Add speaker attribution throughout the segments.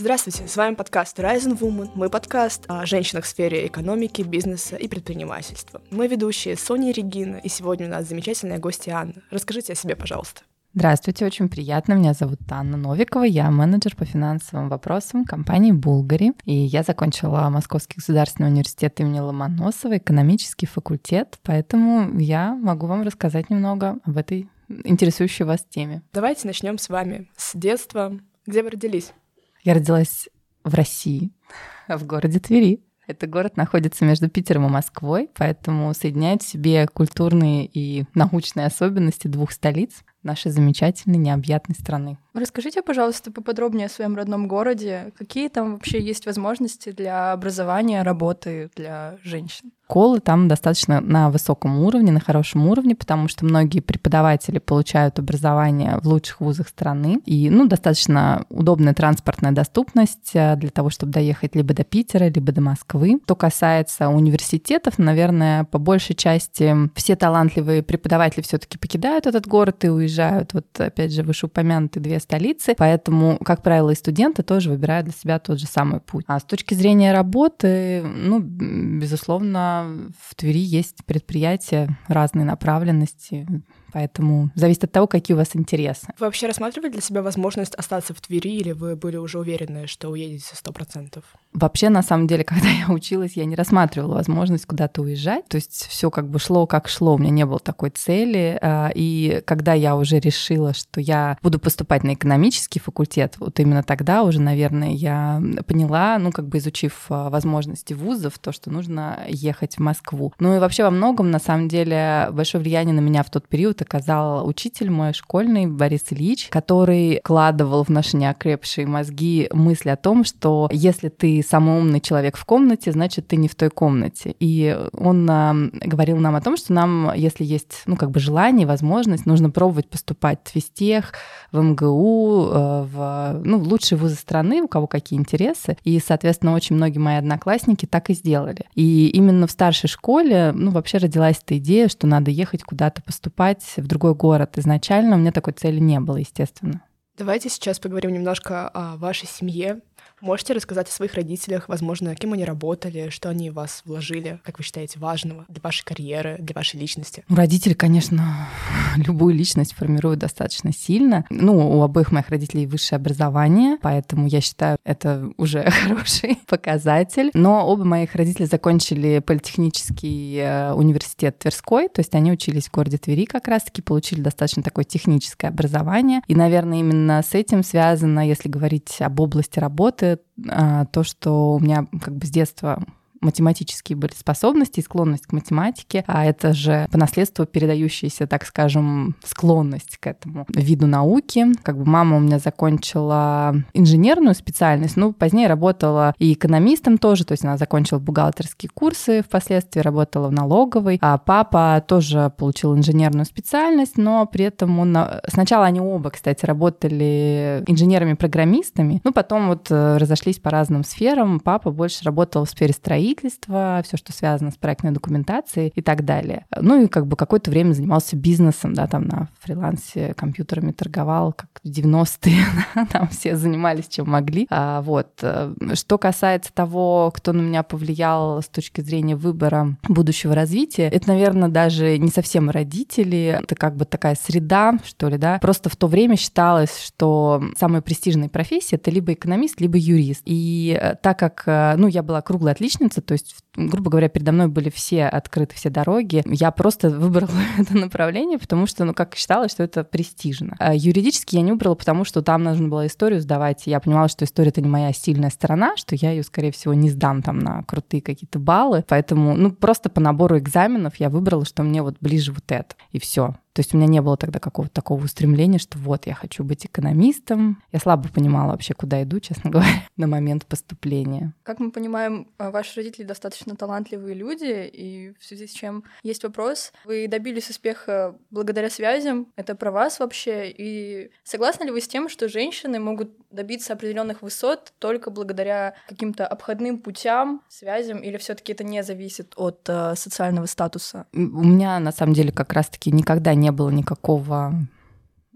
Speaker 1: Здравствуйте, с вами подкаст Rising Woman. Мы подкаст о женщинах в сфере экономики, бизнеса и предпринимательства. Мы ведущие Соня и Регина, и сегодня у нас замечательная гостья Анна. Расскажите о себе, пожалуйста.
Speaker 2: Здравствуйте, очень приятно. Меня зовут Анна Новикова. Я менеджер по финансовым вопросам компании «Булгари». И я закончила Московский государственный университет имени Ломоносова, экономический факультет. Поэтому я могу вам рассказать немного об этой интересующей вас теме.
Speaker 1: Давайте начнем с вами с детства. Где вы родились?
Speaker 2: Я родилась в России, в городе Твери. Этот город находится между Питером и Москвой, поэтому соединяет в себе культурные и научные особенности двух столиц нашей замечательной, необъятной страны.
Speaker 3: Расскажите, пожалуйста, поподробнее о своем родном городе. Какие там вообще есть возможности для образования, работы для женщин?
Speaker 2: Школы там достаточно на высоком уровне, на хорошем уровне, потому что многие преподаватели получают образование в лучших вузах страны. И ну, достаточно удобная транспортная доступность э, для того, чтобы доехать либо до Питера, либо до Москвы. Что касается университетов, наверное, по большей части все талантливые преподаватели все-таки покидают этот город и уезжают. Вот опять же вышеупомянутые две столицы, поэтому, как правило, и студенты тоже выбирают для себя тот же самый путь. А с точки зрения работы, ну, безусловно, в Твери есть предприятия разной направленности, Поэтому зависит от того, какие у вас интересы.
Speaker 1: Вы вообще рассматривали для себя возможность остаться в Твери, или вы были уже уверены, что уедете сто процентов?
Speaker 2: Вообще, на самом деле, когда я училась, я не рассматривала возможность куда-то уезжать. То есть все как бы шло, как шло. У меня не было такой цели. А, и когда я уже решила, что я буду поступать на экономический факультет, вот именно тогда уже, наверное, я поняла, ну, как бы изучив а, возможности вузов, то, что нужно ехать в Москву. Ну и вообще во многом, на самом деле, большое влияние на меня в тот период оказал учитель мой школьный Борис Ильич, который кладывал в наши неокрепшие мозги мысли о том, что если ты самый умный человек в комнате, значит, ты не в той комнате. И он а, говорил нам о том, что нам, если есть, ну, как бы желание, возможность, нужно пробовать поступать в Физтех, в МГУ, э, в, ну, лучшие вузы страны, у кого какие интересы. И, соответственно, очень многие мои одноклассники так и сделали. И именно в старшей школе, ну, вообще родилась эта идея, что надо ехать куда-то поступать в другой город. Изначально у меня такой цели не было, естественно.
Speaker 1: Давайте сейчас поговорим немножко о вашей семье. Можете рассказать о своих родителях, возможно, кем они работали, что они в вас вложили, как вы считаете, важного для вашей карьеры, для вашей личности?
Speaker 2: Родители, конечно, любую личность формируют достаточно сильно. Ну, у обоих моих родителей высшее образование, поэтому я считаю, это уже хороший показатель. Но оба моих родителя закончили политехнический э, университет Тверской, то есть они учились в городе Твери как раз-таки, получили достаточно такое техническое образование. И, наверное, именно с этим связано, если говорить об области работы, а, то, что у меня как бы с детства математические были способности и склонность к математике, а это же по наследству передающаяся, так скажем, склонность к этому виду науки. Как бы мама у меня закончила инженерную специальность, ну, позднее работала и экономистом тоже, то есть она закончила бухгалтерские курсы, впоследствии работала в налоговой, а папа тоже получил инженерную специальность, но при этом он... Сначала они оба, кстати, работали инженерами-программистами, ну, потом вот э, разошлись по разным сферам. Папа больше работал в сфере строительства, строительства, все, что связано с проектной документацией и так далее. Ну и как бы какое-то время занимался бизнесом, да, там на фрилансе компьютерами торговал, как в 90-е, там все занимались чем могли. А, вот. Что касается того, кто на меня повлиял с точки зрения выбора будущего развития, это, наверное, даже не совсем родители, это как бы такая среда, что ли, да. Просто в то время считалось, что самая престижная профессия — это либо экономист, либо юрист. И э, так как, э, ну, я была круглой отличницей, то есть, грубо говоря, передо мной были все открыты, все дороги. Я просто выбрала это направление, потому что, ну, как считалось, что это престижно. А юридически я не выбрала, потому что там нужно было историю сдавать. Я понимала, что история — это не моя сильная сторона, что я ее, скорее всего, не сдам там на крутые какие-то баллы. Поэтому, ну, просто по набору экзаменов я выбрала, что мне вот ближе вот это. И все. То есть у меня не было тогда какого-то такого устремления, что вот я хочу быть экономистом. Я слабо понимала вообще, куда иду, честно говоря, на момент поступления.
Speaker 3: Как мы понимаем, а, ваши родители достаточно талантливые люди, и в связи с чем есть вопрос. Вы добились успеха благодаря связям. Это про вас вообще? И согласны ли вы с тем, что женщины могут добиться определенных высот только благодаря каким-то обходным путям, связям, или все таки это не зависит от э, социального статуса?
Speaker 2: У меня, на самом деле, как раз-таки никогда не было никакого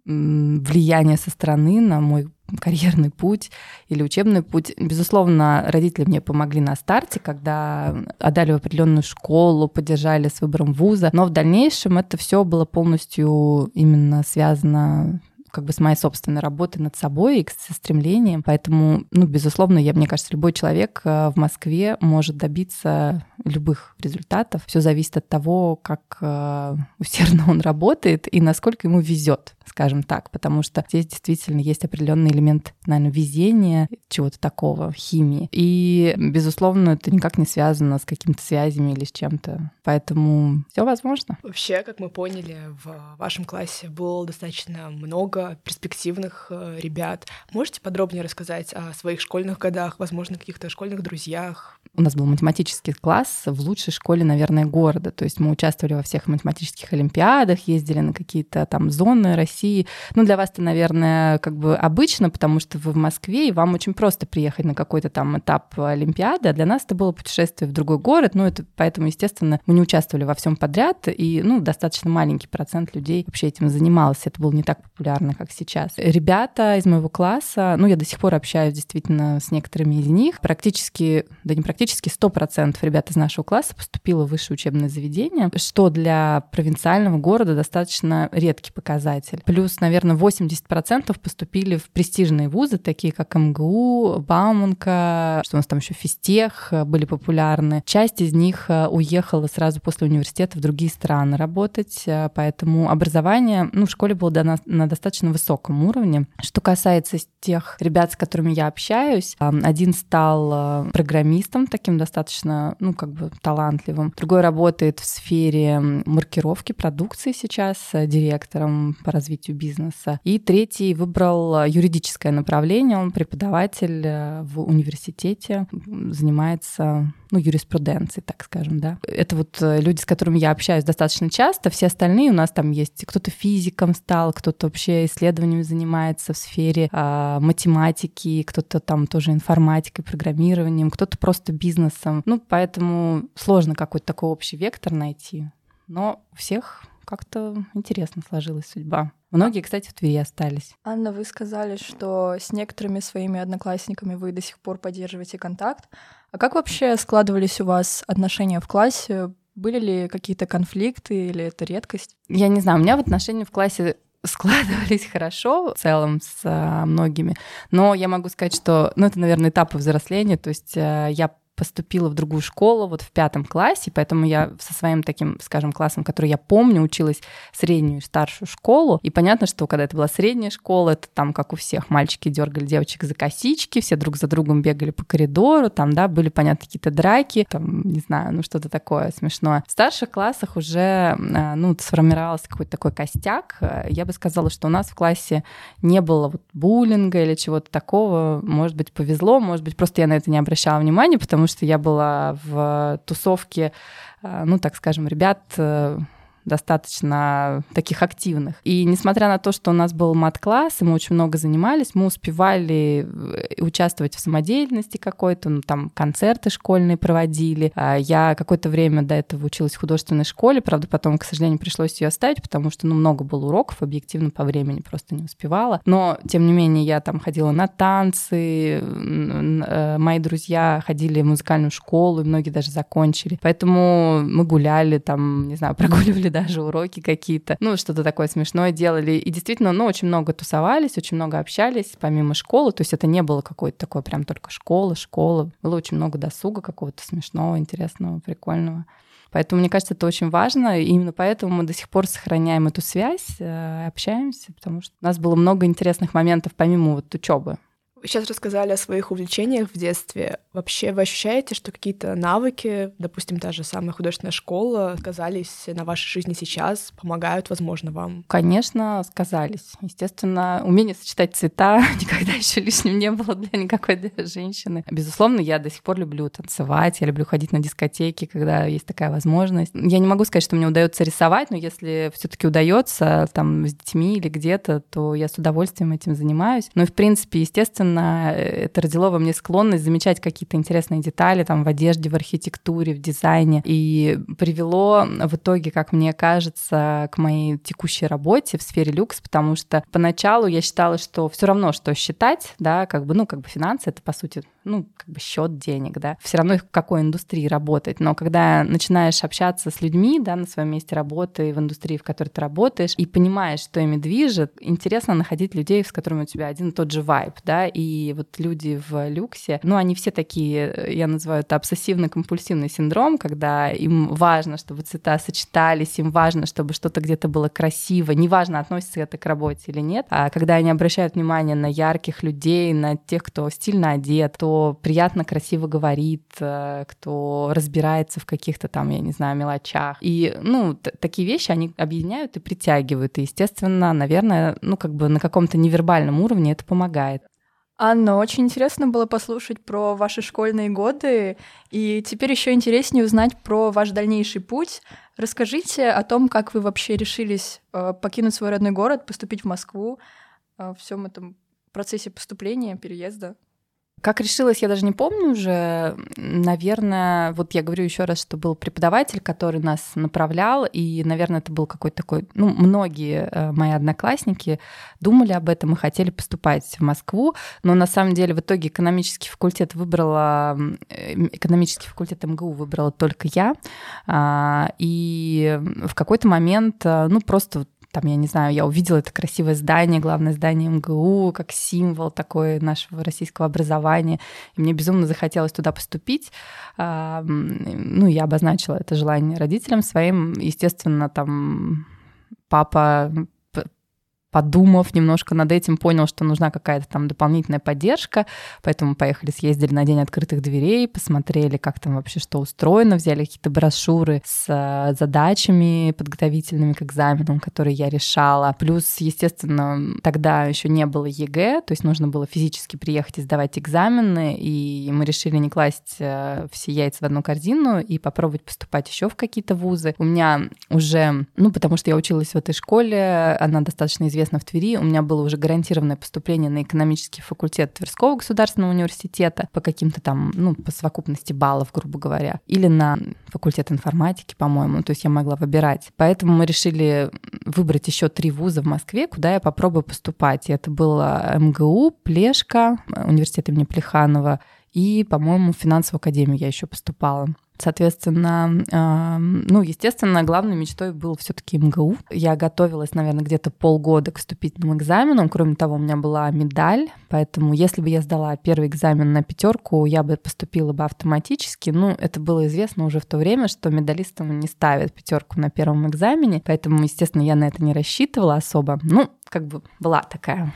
Speaker 2: влияния со стороны на мой карьерный путь или учебный путь. Безусловно, родители мне помогли на старте, когда отдали в определенную школу, поддержали с выбором вуза, но в дальнейшем это все было полностью именно связано как бы с моей собственной работой над собой и со стремлением. Поэтому, ну, безусловно, я, мне кажется, любой человек э, в Москве может добиться любых результатов. Все зависит от того, как э, усердно он работает и насколько ему везет скажем так, потому что здесь действительно есть определенный элемент, наверное, везения, чего-то такого, химии. И, безусловно, это никак не связано с какими-то связями или с чем-то. Поэтому все возможно.
Speaker 1: Вообще, как мы поняли, в вашем классе было достаточно много перспективных э, ребят. Можете подробнее рассказать о своих школьных годах, возможно, каких-то школьных друзьях?
Speaker 2: У нас был математический класс в лучшей школе, наверное, города. То есть мы участвовали во всех математических олимпиадах, ездили на какие-то там зоны России. Ну, для вас это, наверное, как бы обычно, потому что вы в Москве, и вам очень просто приехать на какой-то там этап Олимпиады, а для нас это было путешествие в другой город, ну, это поэтому, естественно, мы не участвовали во всем подряд, и, ну, достаточно маленький процент людей вообще этим занимался, это было не так популярно, как сейчас. Ребята из моего класса, ну, я до сих пор общаюсь действительно с некоторыми из них, практически, да не практически, 100% ребят из нашего класса поступило в высшее учебное заведение, что для провинциального города достаточно редкий показатель плюс, наверное, 80% поступили в престижные вузы, такие как МГУ, Бауманка, что у нас там еще физтех э, были популярны. Часть из них э, уехала сразу после университета в другие страны работать, э, поэтому образование ну, в школе было на, на достаточно высоком уровне. Что касается тех ребят, с которыми я общаюсь, один стал программистом, таким достаточно, ну, как бы талантливым. Другой работает в сфере маркировки продукции сейчас, директором по развитию бизнеса. И третий выбрал э, юридическое направление. Он преподаватель э, в университете, занимается ну, юриспруденцией, так скажем, да. Это вот э, люди, с которыми я общаюсь достаточно часто. Все остальные у нас там есть кто-то физиком стал, кто-то вообще исследованиями занимается в сфере э, математики, кто-то там тоже информатикой, программированием, кто-то просто бизнесом. Ну, поэтому сложно какой-то такой общий вектор найти. Но у всех как-то интересно сложилась судьба. Многие, кстати, в Твери остались.
Speaker 3: Анна, вы сказали, что с некоторыми своими одноклассниками вы до сих пор поддерживаете контакт. А как вообще складывались у вас отношения в классе? Были ли какие-то конфликты или это редкость?
Speaker 2: Я не знаю, у меня в отношении в классе складывались хорошо в целом с многими, но я могу сказать, что, ну, это, наверное, этапы взросления, то есть а, я поступила в другую школу вот в пятом классе, поэтому я со своим таким, скажем, классом, который я помню, училась среднюю и старшую школу. И понятно, что когда это была средняя школа, это там, как у всех, мальчики дергали девочек за косички, все друг за другом бегали по коридору, там, да, были, понятно, какие-то драки, там, не знаю, ну что-то такое смешное. В старших классах уже, а, ну, сформировался какой-то такой костяк. Я бы сказала, что у нас в классе не было вот буллинга или чего-то такого. Может быть, повезло, может быть, просто я на это не обращала внимания, потому потому что я была в тусовке, э, ну, так скажем, ребят э, достаточно таких активных. И несмотря на то, что у нас был мат-класс, и мы очень много занимались, мы успевали э, участвовать в самодеятельности какой-то, ну, там концерты школьные проводили. А я какое-то время до этого училась в художественной школе, правда, потом, к сожалению, пришлось ее оставить, потому что, ну, много было уроков, объективно по времени просто не успевала. Но, тем не менее, я там ходила на танцы, э, мои друзья ходили в музыкальную школу, и многие даже закончили. Поэтому мы гуляли там, не знаю, прогуливали даже уроки какие-то, ну, что-то такое смешное делали. И действительно, ну, очень много тусовались, очень много общались, помимо школы. То есть это не было какое-то такое прям только школа, школа. Было очень много досуга какого-то смешного, интересного, прикольного. Поэтому, мне кажется, это очень важно, и именно поэтому мы до сих пор сохраняем эту связь, э, общаемся, потому что у нас было много интересных моментов помимо вот учебы.
Speaker 1: Сейчас рассказали о своих увлечениях в детстве. Вообще вы ощущаете, что какие-то навыки, допустим, та же самая художественная школа, сказались на вашей жизни сейчас, помогают, возможно, вам?
Speaker 2: Конечно, сказались. Естественно, умение сочетать цвета никогда еще лишним не было для никакой женщины. Безусловно, я до сих пор люблю танцевать, я люблю ходить на дискотеки, когда есть такая возможность. Я не могу сказать, что мне удается рисовать, но если все-таки удается там с детьми или где-то, то я с удовольствием этим занимаюсь. Ну и в принципе, естественно, естественно, это родило во мне склонность замечать какие-то интересные детали там в одежде, в архитектуре, в дизайне. И привело в итоге, как мне кажется, к моей текущей работе в сфере люкс, потому что поначалу я считала, что все равно, что считать, да, как бы, ну, как бы финансы, это, по сути, ну, как бы счет денег, да, все равно в какой индустрии работать. Но когда начинаешь общаться с людьми, да, на своем месте работы, в индустрии, в которой ты работаешь, и понимаешь, что ими движет, интересно находить людей, с которыми у тебя один и тот же вайб, да, и вот люди в люксе, ну, они все такие, я называю это обсессивно-компульсивный синдром, когда им важно, чтобы цвета сочетались, им важно, чтобы что-то где-то было красиво, неважно, относится это к работе или нет, а когда они обращают внимание на ярких людей, на тех, кто стильно одет, то приятно, красиво говорит, э, кто разбирается в каких-то там, я не знаю, мелочах. И, ну, такие вещи, они объединяют и притягивают. И, естественно, наверное, ну, как бы на каком-то невербальном уровне это помогает.
Speaker 3: Анна, очень интересно было послушать про ваши школьные годы, и теперь еще интереснее узнать про ваш дальнейший путь. Расскажите о том, как вы вообще решились э, покинуть свой родной город, поступить в Москву, э, в всем этом процессе поступления, переезда.
Speaker 2: Как решилась, я даже не помню уже. Наверное, вот я говорю еще раз, что был преподаватель, который нас направлял, и, наверное, это был какой-то такой... Ну, многие э, мои одноклассники думали об этом и хотели поступать в Москву, но на самом деле в итоге экономический факультет выбрала... Экономический факультет МГУ выбрала только я, а, и в какой-то момент, э, ну, просто там, я не знаю, я увидела это красивое здание, главное здание МГУ, как символ такой нашего российского образования. И мне безумно захотелось туда поступить. Ну, я обозначила это желание родителям своим. Естественно, там папа подумав немножко над этим, понял, что нужна какая-то там дополнительная поддержка, поэтому поехали, съездили на День открытых дверей, посмотрели, как там вообще что устроено, взяли какие-то брошюры с э, задачами подготовительными к экзаменам, которые я решала. Плюс, естественно, тогда еще не было ЕГЭ, то есть нужно было физически приехать и сдавать экзамены, и мы решили не класть э, все яйца в одну корзину и попробовать поступать еще в какие-то вузы. У меня уже, ну, потому что я училась в этой школе, она достаточно известна известно, в Твери у меня было уже гарантированное поступление на экономический факультет Тверского государственного университета по каким-то там, ну, по совокупности баллов, грубо говоря, или на факультет информатики, по-моему, то есть я могла выбирать. Поэтому мы решили выбрать еще три вуза в Москве, куда я попробую поступать. И это было МГУ, Плешка, университет имени Плеханова и, по-моему, в финансовую академию я еще поступала. Соответственно, ну, естественно, главной мечтой был все-таки МГУ. Я готовилась, наверное, где-то полгода к вступительным экзаменам. Кроме того, у меня была медаль, поэтому если бы я сдала первый экзамен на пятерку, я бы поступила бы автоматически. Ну, это было известно уже в то время, что медалистам не ставят пятерку на первом экзамене, поэтому, естественно, я на это не рассчитывала особо. Ну, как бы была такая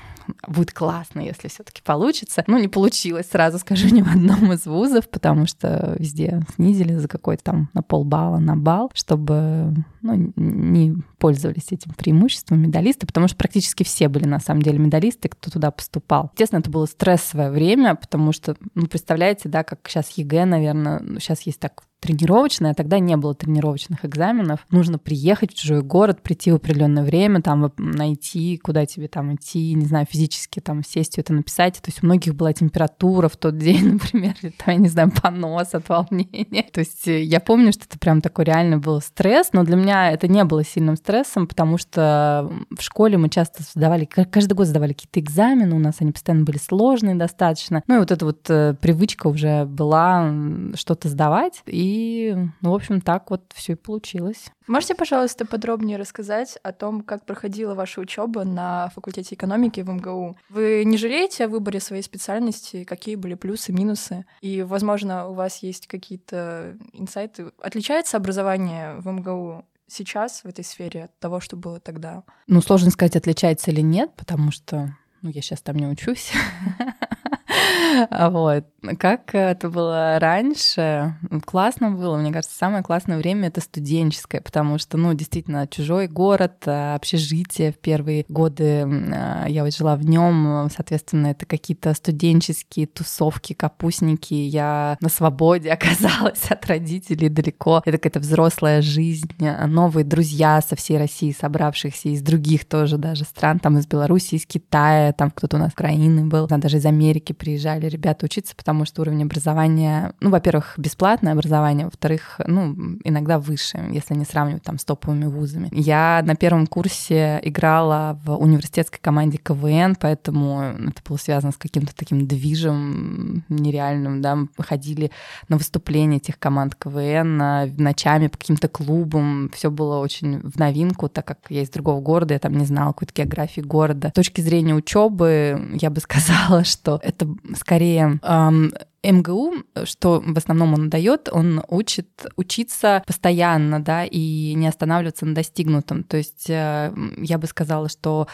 Speaker 2: будет классно, если все-таки получится. Ну, не получилось, сразу скажу, ни в одном из вузов, потому что везде снизили за какой-то там на полбалла, на балл, чтобы ну, не пользовались этим преимуществом медалисты, потому что практически все были на самом деле медалисты, кто туда поступал. Естественно, это было стрессовое время, потому что, ну, представляете, да, как сейчас ЕГЭ, наверное, ну, сейчас есть так тренировочное, а тогда не было тренировочных экзаменов. Нужно приехать в чужой город, прийти в определенное время, там найти, куда тебе там идти, не знаю, физически там сесть это написать. То есть у многих была температура в тот день, например, или там, я не знаю, понос от волнения. То есть э, я помню, что это прям такой реально был стресс, но для меня это не было сильным стрессом, потому что в школе мы часто сдавали, каждый год сдавали какие-то экзамены, у нас они постоянно были сложные достаточно. Ну и вот эта вот э, привычка уже была что-то сдавать, и и, ну, в общем, так вот все и получилось.
Speaker 3: Можете, пожалуйста, подробнее рассказать о том, как проходила ваша учеба на факультете экономики в МГУ? Вы не жалеете о выборе своей специальности? Какие были плюсы, минусы? И, возможно, у вас есть какие-то инсайты? Отличается образование в МГУ сейчас в этой сфере от того, что было тогда?
Speaker 2: Ну, сложно сказать, отличается или нет, потому что ну, я сейчас там не учусь. Вот. Как это было раньше? Классно было. Мне кажется, самое классное время — это студенческое, потому что, ну, действительно, чужой город, а, общежитие в первые годы а, я жила в нем, соответственно, это какие-то студенческие тусовки, капустники. Я на свободе оказалась от родителей далеко. Это какая-то взрослая жизнь, новые друзья со всей России, собравшихся из других тоже даже стран, там из Беларуси, из Китая, там кто-то у нас Украины был, даже из Америки приезжали ребята учиться, потому что уровень образования, ну, во-первых, бесплатное образование, во-вторых, ну, иногда выше, если не сравнивать там с топовыми вузами. Я на первом курсе играла в университетской команде КВН, поэтому это было связано с каким-то таким движем нереальным, да, мы ходили на выступления этих команд КВН ночами по каким-то клубам, все было очень в новинку, так как я из другого города, я там не знала какой-то географии города. С точки зрения учебы, я бы сказала, что это скорее эм, МГУ, что в основном он дает, он учит учиться постоянно, да, и не останавливаться на достигнутом. То есть э, я бы сказала, что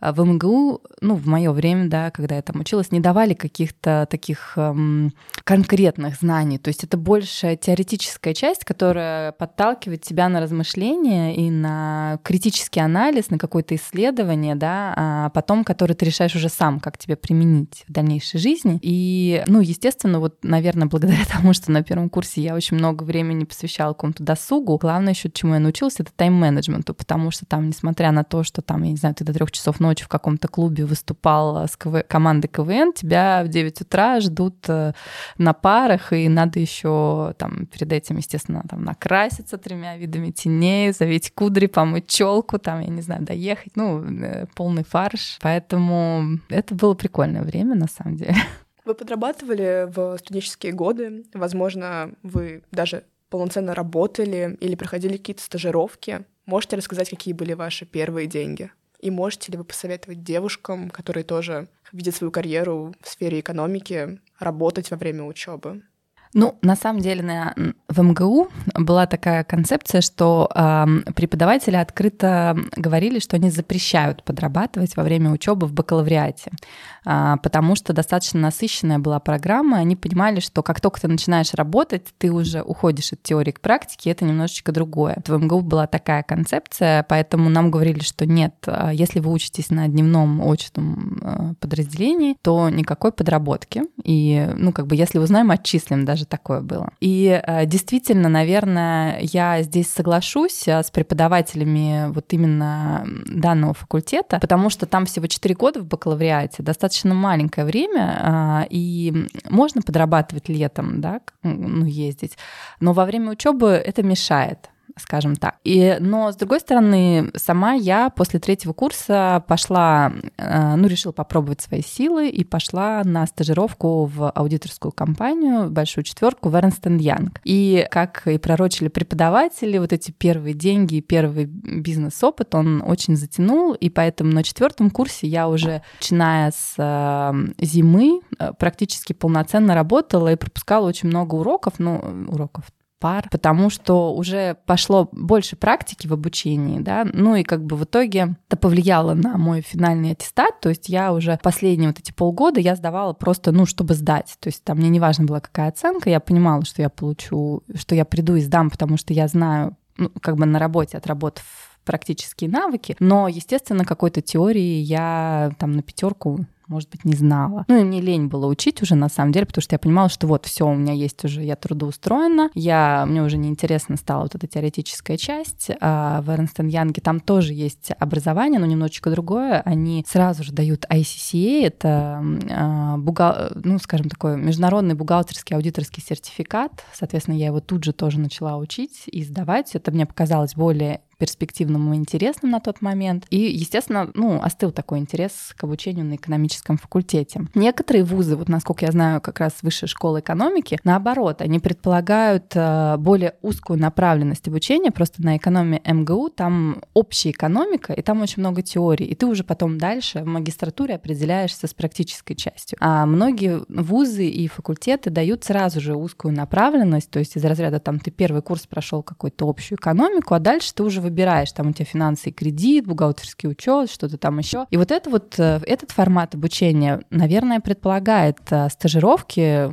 Speaker 2: в МГУ, ну, в мое время, да, когда я там училась, не давали каких-то таких эм, конкретных знаний. То есть это больше теоретическая часть, которая подталкивает тебя на размышления и на критический анализ, на какое-то исследование, да, а потом, который ты решаешь уже сам, как тебе применить в дальнейшей жизни. И, ну, естественно, вот, наверное, благодаря тому, что на первом курсе я очень много времени посвящала какому-то досугу, главное еще, чему я научилась, это тайм-менеджменту, потому что там, несмотря на то, что там, я не знаю, ты до трех часов ночи в каком-то клубе выступал с КВ... командой КВН, тебя в 9 утра ждут э, на парах, и надо еще там перед этим, естественно, там накраситься тремя видами теней, завить кудри, помыть челку, там, я не знаю, доехать, ну, э, полный фарш. Поэтому это было прикольное время, на самом деле.
Speaker 1: Вы подрабатывали в студенческие годы, возможно, вы даже полноценно работали или проходили какие-то стажировки. Можете рассказать, какие были ваши первые деньги? И можете ли вы посоветовать девушкам, которые тоже видят свою карьеру в сфере экономики, работать во время учебы?
Speaker 2: Ну, на самом деле, на, в МГУ была такая концепция, что э, преподаватели открыто говорили, что они запрещают подрабатывать во время учебы в бакалавриате, э, потому что достаточно насыщенная была программа. Они понимали, что как только ты начинаешь работать, ты уже уходишь от теории к практике, это немножечко другое. В МГУ была такая концепция, поэтому нам говорили, что нет, а, если вы учитесь на дневном очном э, подразделении, то никакой подработки. И, ну, как бы, если узнаем, отчислим даже даже такое было. И э, действительно, наверное, я здесь соглашусь э, с преподавателями вот именно данного факультета, потому что там всего 4 года в бакалавриате, достаточно маленькое время, э, и можно подрабатывать летом, да, ну, ездить, но во время учебы это мешает скажем так. И, но, с другой стороны, сама я после третьего курса пошла, э, ну, решила попробовать свои силы и пошла на стажировку в аудиторскую компанию, большую четверку в Ernst Young. И, как и пророчили преподаватели, вот эти первые деньги, первый бизнес-опыт, он очень затянул, и поэтому на четвертом курсе я уже, начиная с э, зимы, э, практически полноценно работала и пропускала очень много уроков, ну, уроков, пар, потому что уже пошло больше практики в обучении, да, ну и как бы в итоге это повлияло на мой финальный аттестат, то есть я уже последние вот эти полгода я сдавала просто, ну, чтобы сдать, то есть там мне не важно была какая оценка, я понимала, что я получу, что я приду и сдам, потому что я знаю, ну, как бы на работе, отработав практические навыки, но, естественно, какой-то теории я там на пятерку может быть, не знала. Ну и мне лень было учить уже на самом деле, потому что я понимала, что вот все у меня есть уже, я трудоустроена, я, мне уже неинтересно стала вот эта теоретическая часть. А в Эрнстен Янге там тоже есть образование, но немножечко другое. Они сразу же дают ICCA, это а, бухгал... ну, скажем, такой международный бухгалтерский аудиторский сертификат. Соответственно, я его тут же тоже начала учить и сдавать. Это мне показалось более перспективным и интересным на тот момент. И, естественно, ну, остыл такой интерес к обучению на экономическом факультете. Некоторые вузы, вот насколько я знаю, как раз высшая школа экономики, наоборот, они предполагают э, более узкую направленность обучения, просто на экономии МГУ там общая экономика, и там очень много теорий, и ты уже потом дальше в магистратуре определяешься с практической частью. А многие вузы и факультеты дают сразу же узкую направленность, то есть из разряда там ты первый курс прошел какую-то общую экономику, а дальше ты уже выбираешь. Там у тебя финансы и кредит, бухгалтерский учет, что-то там еще. И вот это вот, э, этот формат обучения, наверное, предполагает э, стажировки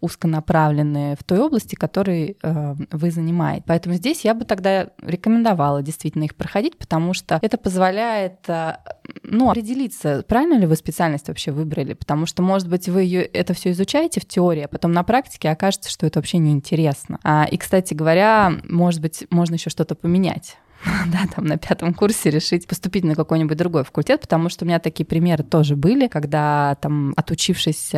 Speaker 2: узконаправленные в той области, которой э, вы занимаете. Поэтому здесь я бы тогда рекомендовала действительно их проходить, потому что это позволяет ну, определиться, правильно ли вы специальность вообще выбрали, потому что, может быть, вы ее, это все изучаете в теории, а потом на практике окажется, что это вообще неинтересно. А, и, кстати говоря, может быть, можно еще что-то поменять да, там на пятом курсе решить поступить на какой-нибудь другой факультет, потому что у меня такие примеры тоже были, когда там отучившись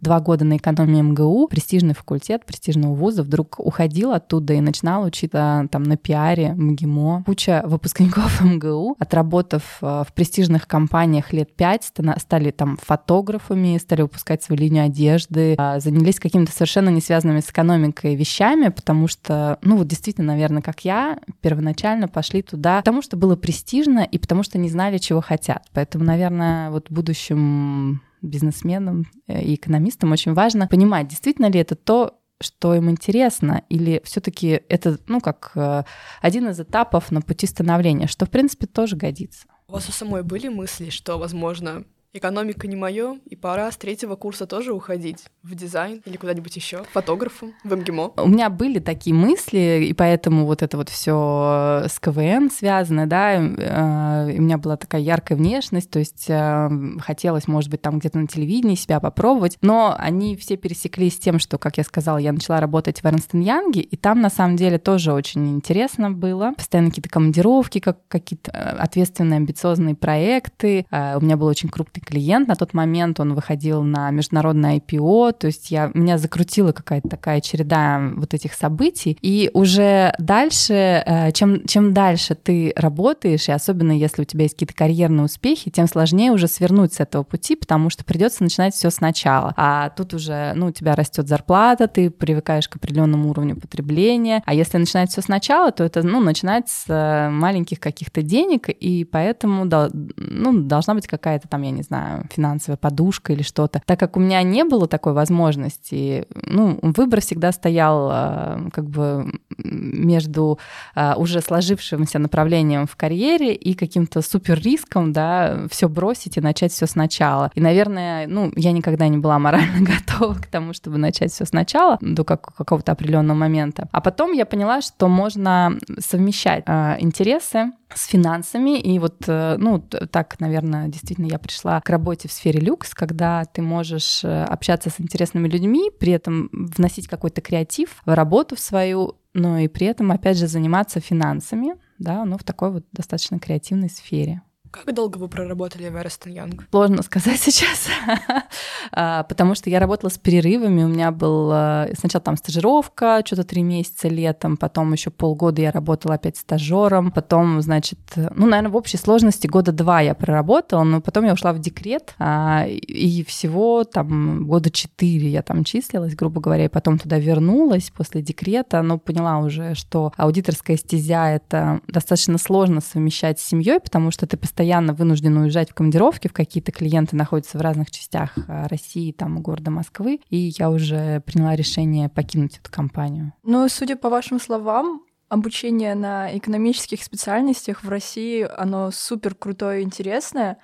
Speaker 2: два года на экономии МГУ, престижный факультет престижного вуза вдруг уходил оттуда и начинал учиться там на пиаре, МГИМО. Куча выпускников МГУ, отработав э, в престижных компаниях лет пять, стали там фотографами, стали выпускать свою линию одежды, а, занялись какими-то совершенно не связанными с экономикой вещами, потому что, ну вот действительно, наверное, как я, первоначально по пошли туда, потому что было престижно и потому что не знали, чего хотят. Поэтому, наверное, вот будущим бизнесменам э, и экономистам очень важно понимать, действительно ли это то, что им интересно, или все-таки это, ну, как э, один из этапов на пути становления, что, в принципе, тоже годится.
Speaker 1: У вас у самой были мысли, что, возможно, экономика не мое, и пора с третьего курса тоже уходить в дизайн или куда-нибудь еще, фотографом в МГИМО.
Speaker 2: У меня были такие мысли, и поэтому вот это вот все с КВН связано, да, э, у меня была такая яркая внешность, то есть э, хотелось, может быть, там где-то на телевидении себя попробовать, но они все пересеклись с тем, что, как я сказала, я начала работать в Эрнстен Янге, и там на самом деле тоже очень интересно было, постоянно какие-то командировки, как какие-то э, ответственные, амбициозные проекты, у меня был очень крупный клиент. На тот момент, он выходил на международное IPO, то есть я, меня закрутила какая-то такая череда вот этих событий, и уже дальше, э, чем, чем дальше ты работаешь, и особенно если у тебя есть какие-то карьерные успехи, тем сложнее уже свернуть с этого пути, потому что придется начинать все сначала. А тут уже, ну, у тебя растет зарплата, ты привыкаешь к определенному уровню потребления, а если начинать все сначала, то это, ну, начинать с э, маленьких каких-то денег, и поэтому, ну, должна быть какая-то там, я не знаю, знаю, финансовая подушка или что-то. Так как у меня не было такой возможности, ну, выбор всегда стоял э, как бы между э, уже сложившимся направлением в карьере и каким-то супер риском, да, все бросить и начать все сначала. И, наверное, ну, я никогда не была морально готова к тому, чтобы начать все сначала до какого-то определенного момента. А потом я поняла, что можно совмещать э, интересы с финансами. И вот, э, ну, так, наверное, действительно я пришла к работе в сфере люкс, когда ты можешь э, общаться с интересными людьми, при этом вносить какой-то креатив в работу в свою, но и при этом, опять же, заниматься финансами, да, ну, в такой вот достаточно креативной сфере.
Speaker 1: Как долго вы проработали в Эрстон Янг?
Speaker 2: Сложно сказать сейчас, а, потому что я работала с перерывами. У меня был сначала там стажировка, что-то три месяца летом, потом еще полгода я работала опять стажером, потом, значит, ну, наверное, в общей сложности года два я проработала, но потом я ушла в декрет, а, и всего там года четыре я там числилась, грубо говоря, и потом туда вернулась после декрета, но поняла уже, что аудиторская стезя — это достаточно сложно совмещать с семьей, потому что ты постоянно постоянно вынуждены уезжать в командировки, в какие-то клиенты находятся в разных частях э, России, там, города Москвы, и я уже приняла решение покинуть эту компанию.
Speaker 3: Ну, судя по вашим словам, обучение на экономических специальностях в России, оно супер крутое и интересное.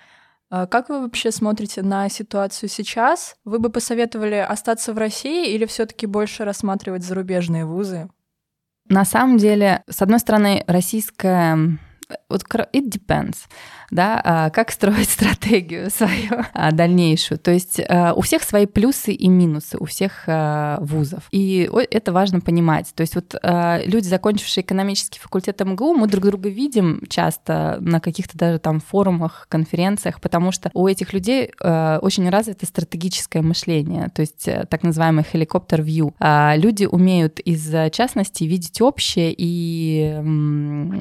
Speaker 3: А как вы вообще смотрите на ситуацию сейчас? Вы бы посоветовали остаться в России или все-таки больше рассматривать зарубежные вузы?
Speaker 2: На самом деле, с одной стороны, российская вот it depends да, а, как строить стратегию свою а, дальнейшую. То есть а, у всех свои плюсы и минусы, у всех вузов. И это важно понимать. То есть вот люди, закончившие экономический факультет МГУ, мы друг друга видим часто на каких-то даже там форумах, конференциях, потому что у этих людей очень развито стратегическое мышление, то есть э, так называемый view. Люди умеют из частности видеть общее и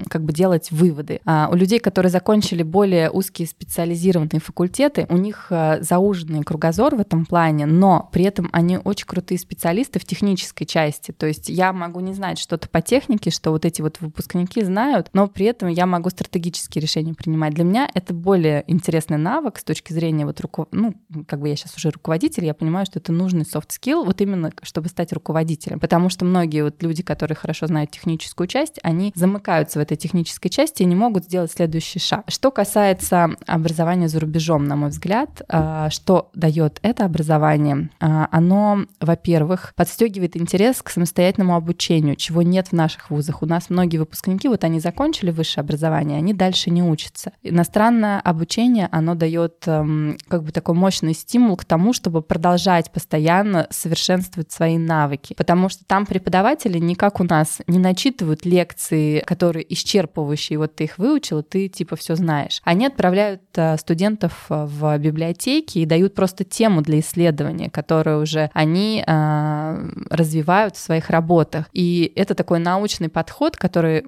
Speaker 2: как бы делать выводы. У людей, которые закончили более узкие специализированные факультеты, у них э, зауженный кругозор в этом плане, но при этом они очень крутые специалисты в технической части. То есть я могу не знать что-то по технике, что вот эти вот выпускники знают, но при этом я могу стратегические решения принимать. Для меня это более интересный навык с точки зрения вот руко... ну, как бы я сейчас уже руководитель, я понимаю, что это нужный soft skill, вот именно чтобы стать руководителем. Потому что многие вот люди, которые хорошо знают техническую часть, они замыкаются в этой технической части и не могут сделать следующий шаг. Что касается образования за рубежом, на мой взгляд, а, что дает это образование? А, оно, во-первых, подстегивает интерес к самостоятельному обучению, чего нет в наших вузах. У нас многие выпускники, вот они закончили высшее образование, они дальше не учатся. Иностранное обучение, оно дает эм, как бы такой мощный стимул к тому, чтобы продолжать постоянно совершенствовать свои навыки. Потому что там преподаватели не как у нас не начитывают лекции, которые исчерпывающие, вот ты их выучил, ты типа все знаешь. Они отправляют э, студентов э, в библиотеки и дают просто тему для исследования, которую уже они э, развивают в своих работах. И это такой научный подход, который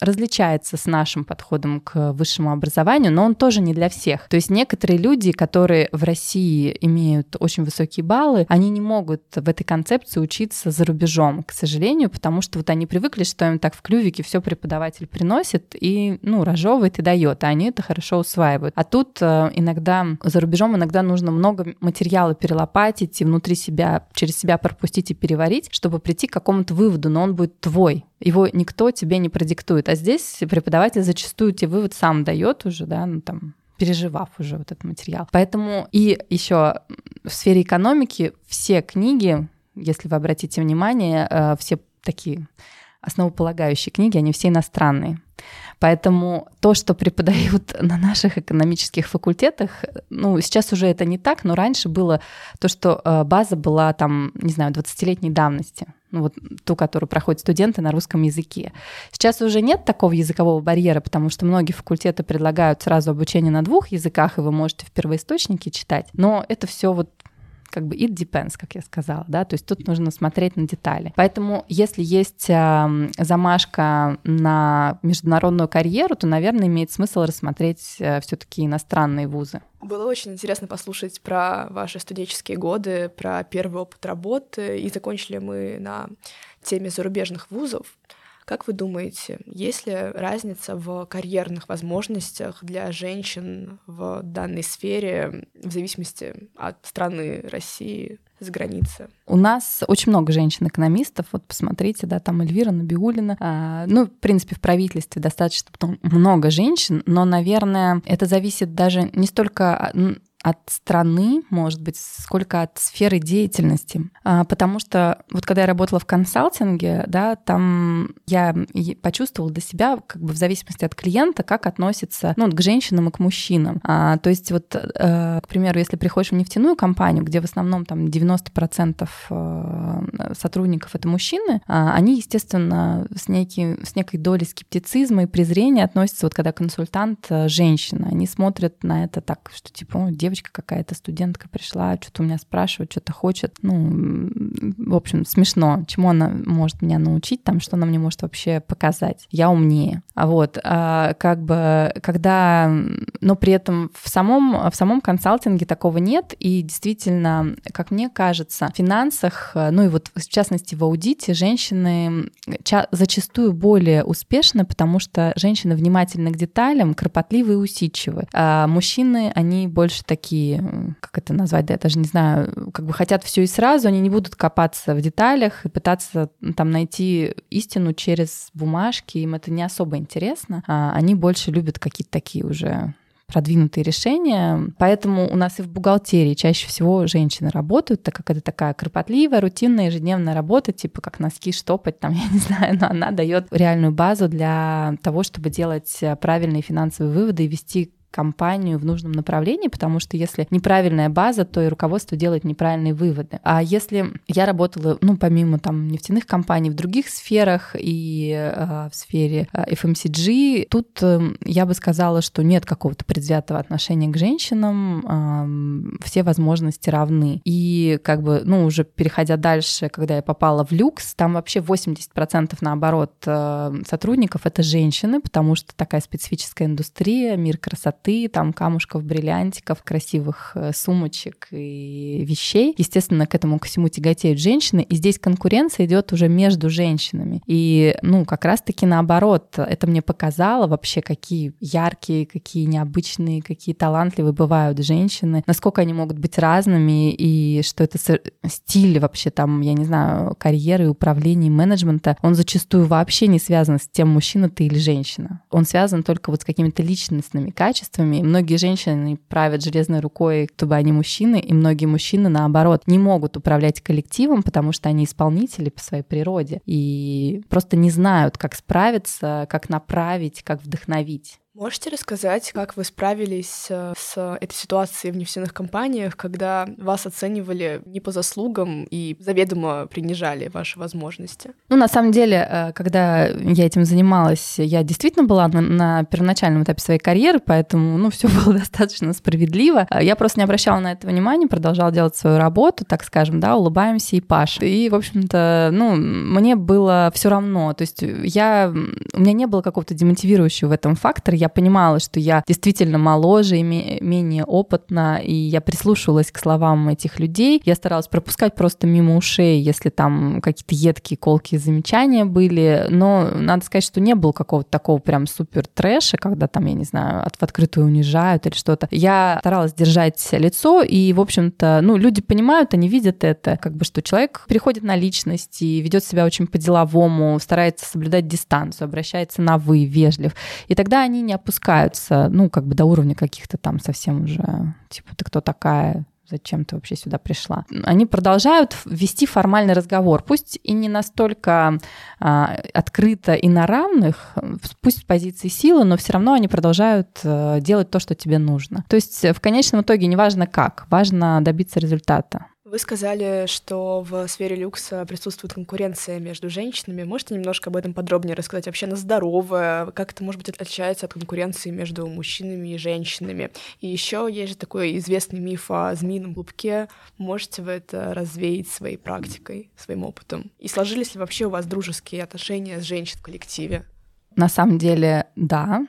Speaker 2: различается с нашим подходом к высшему образованию, но он тоже не для всех. То есть некоторые люди, которые в России имеют очень высокие баллы, они не могут в этой концепции учиться за рубежом, к сожалению, потому что вот они привыкли, что им так в клювике все преподаватель приносит и, ну, разжевывает и дает, а они это хорошо усваивают. А тут э, иногда за рубежом иногда нужно много материала перелопатить и внутри себя, через себя пропустить и переварить, чтобы прийти к какому-то выводу, но он будет твой, его никто тебе не продиктует. А здесь преподаватель зачастую тебе вывод сам дает уже, да, ну там переживав уже вот этот материал. Поэтому и еще в сфере экономики все книги, если вы обратите внимание, э, все такие основополагающие книги, они все иностранные. Поэтому то, что преподают на наших экономических факультетах, ну, сейчас уже это не так, но раньше было то, что э, база была там, не знаю, 20-летней давности ну, вот ту, которую проходят студенты на русском языке. Сейчас уже нет такого языкового барьера, потому что многие факультеты предлагают сразу обучение на двух языках, и вы можете в первоисточнике читать. Но это все вот как бы it depends, как я сказала, да, то есть тут нужно смотреть на детали. Поэтому если есть э, замашка на международную карьеру, то, наверное, имеет смысл рассмотреть э, все-таки иностранные вузы.
Speaker 1: Было очень интересно послушать про ваши студенческие годы, про первый опыт работы, и закончили мы на теме зарубежных вузов. Как вы думаете, есть ли разница в карьерных возможностях для женщин в данной сфере в зависимости от страны России, за границы?
Speaker 2: У нас очень много женщин-экономистов. Вот посмотрите, да, там Эльвира Набиулина. А, ну, в принципе, в правительстве достаточно много женщин, но, наверное, это зависит даже не столько от страны, может быть, сколько от сферы деятельности. А, потому что вот когда я работала в консалтинге, да, там я почувствовала для себя, как бы в зависимости от клиента, как относится ну, к женщинам и к мужчинам. А, то есть вот, а, к примеру, если приходишь в нефтяную компанию, где в основном там 90% э, сотрудников это мужчины, а, они, естественно, с, некий, с некой долей скептицизма и презрения относятся, вот когда консультант э, женщина, они смотрят на это так, что типа, девочка девочка какая-то, студентка пришла, что-то у меня спрашивает, что-то хочет. Ну, в общем, смешно. Чему она может меня научить, там, что она мне может вообще показать. Я умнее. А вот, а, как бы, когда, но при этом в самом, в самом консалтинге такого нет, и действительно, как мне кажется, в финансах, ну и вот в частности в аудите, женщины зачастую более успешны, потому что женщины внимательны к деталям, кропотливы и усидчивы. А мужчины, они больше такие, как это назвать, да, я даже не знаю, как бы хотят все и сразу, они не будут копаться в деталях и пытаться там найти истину через бумажки, им это не особо интересно. А они больше любят какие-то такие уже продвинутые решения. Поэтому у нас и в бухгалтерии чаще всего женщины работают, так как это такая кропотливая, рутинная, ежедневная работа, типа как носки штопать, там, я не знаю, но она дает реальную базу для того, чтобы делать правильные финансовые выводы и вести компанию в нужном направлении, потому что если неправильная база, то и руководство делает неправильные выводы. А если я работала, ну, помимо там нефтяных компаний, в других сферах и э, в сфере э, FMCG, тут э, я бы сказала, что нет какого-то предвзятого отношения к женщинам, э, все возможности равны. И как бы, ну, уже переходя дальше, когда я попала в люкс, там вообще 80% наоборот э, сотрудников — это женщины, потому что такая специфическая индустрия, мир красоты, там камушков, бриллиантиков, красивых э, сумочек и вещей. Естественно, к этому ко всему тяготеют женщины, и здесь конкуренция идет уже между женщинами. И, ну, как раз-таки наоборот, это мне показало вообще, какие яркие, какие необычные, какие талантливые бывают женщины, насколько они могут быть разными, и что это стиль вообще там, я не знаю, карьеры, управления, менеджмента, он зачастую вообще не связан с тем, мужчина ты или женщина. Он связан только вот с какими-то личностными качествами. И многие женщины правят железной рукой, чтобы они мужчины, и многие мужчины, наоборот, не могут управлять коллективом, потому что они исполнители по своей природе и просто не знают, как справиться, как направить, как вдохновить.
Speaker 1: Можете рассказать, как вы справились э, с этой ситуацией в нефтяных компаниях, когда вас оценивали не по заслугам и заведомо принижали ваши возможности?
Speaker 2: Ну, на самом деле, э, когда я этим занималась, я действительно была на, на первоначальном этапе своей карьеры, поэтому, ну, все было достаточно справедливо. Я просто не обращала на это внимания, продолжала делать свою работу, так скажем, да, улыбаемся и паш. И, в общем-то, ну, мне было все равно. То есть я, у меня не было какого-то демотивирующего в этом фактора, я понимала, что я действительно моложе и менее опытна, и я прислушивалась к словам этих людей. Я старалась пропускать просто мимо ушей, если там какие-то едкие, колкие замечания были. Но надо сказать, что не было какого-то такого прям супер трэша, когда там, я не знаю, в открытую унижают или что-то. Я старалась держать лицо, и, в общем-то, ну, люди понимают, они видят это, как бы, что человек переходит на личность и ведет себя очень по-деловому, старается соблюдать дистанцию, обращается на «вы», вежлив. И тогда они не опускаются, ну, как бы до уровня каких-то там совсем уже, типа, ты кто такая, зачем ты вообще сюда пришла. Они продолжают вести формальный разговор, пусть и не настолько а, открыто и на равных, пусть в позиции силы, но все равно они продолжают а, делать то, что тебе нужно. То есть в конечном итоге неважно как, важно добиться результата.
Speaker 1: Вы сказали, что в сфере люкса присутствует конкуренция между женщинами. Можете немножко об этом подробнее рассказать? Вообще она здоровая? Как это, может быть, отличается от конкуренции между мужчинами и женщинами? И еще есть же такой известный миф о змеином клубке. Можете вы это развеять своей практикой, своим опытом? И сложились ли вообще у вас дружеские отношения с женщин в коллективе?
Speaker 2: На самом деле, да,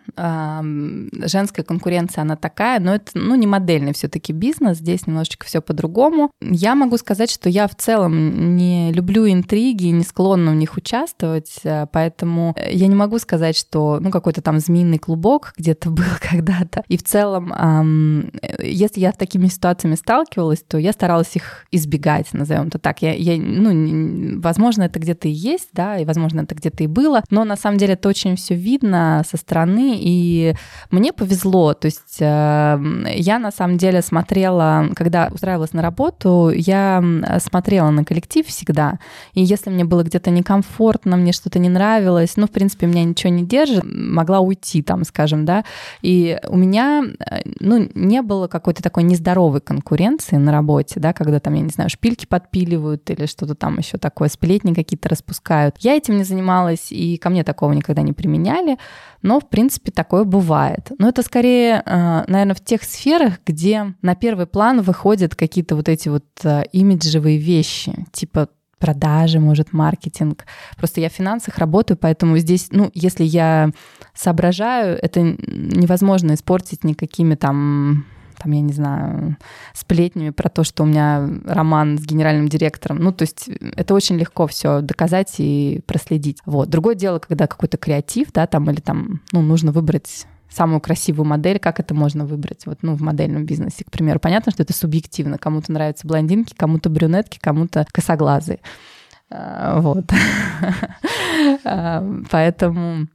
Speaker 2: женская конкуренция, она такая, но это, ну, не модельный все таки бизнес, здесь немножечко все по-другому. Я могу сказать, что я в целом не люблю интриги, не склонна в них участвовать, э, поэтому я не могу сказать, что, ну, какой-то там змеиный клубок где-то был когда-то. И в целом, если я с такими ситуациями сталкивалась, то я старалась их избегать, назовем это так. Я, я ну, возможно, это где-то и есть, да, и, возможно, это где-то и было, но на самом деле это очень все видно со стороны, и мне повезло. То есть э, я на самом деле смотрела, когда устраивалась на работу, я смотрела на коллектив всегда, и если мне было где-то некомфортно, мне что-то не нравилось, ну, в принципе, меня ничего не держит, могла уйти там, скажем, да, и у меня, э, ну, не было какой-то такой нездоровой конкуренции на работе, да, когда там, я не знаю, шпильки подпиливают или что-то там еще такое, сплетни какие-то распускают. Я этим не занималась, и ко мне такого никогда не применяли, но, в принципе, такое бывает. Но это скорее, э, наверное, в тех сферах, где на первый план выходят какие-то вот эти вот э, имиджевые вещи, типа продажи, может, маркетинг. Просто я в финансах работаю, поэтому здесь, ну, если я соображаю, это невозможно испортить никакими там там, я не знаю, сплетнями про то, что у меня роман с генеральным директором. Ну, то есть это очень легко все доказать и проследить. Вот. Другое дело, когда какой-то креатив, да, там, или там, ну, нужно выбрать самую красивую модель, как это можно выбрать, вот, ну, в модельном бизнесе, к примеру. Понятно, что это субъективно. Кому-то нравятся блондинки, кому-то брюнетки, кому-то косоглазые. А, вот. Поэтому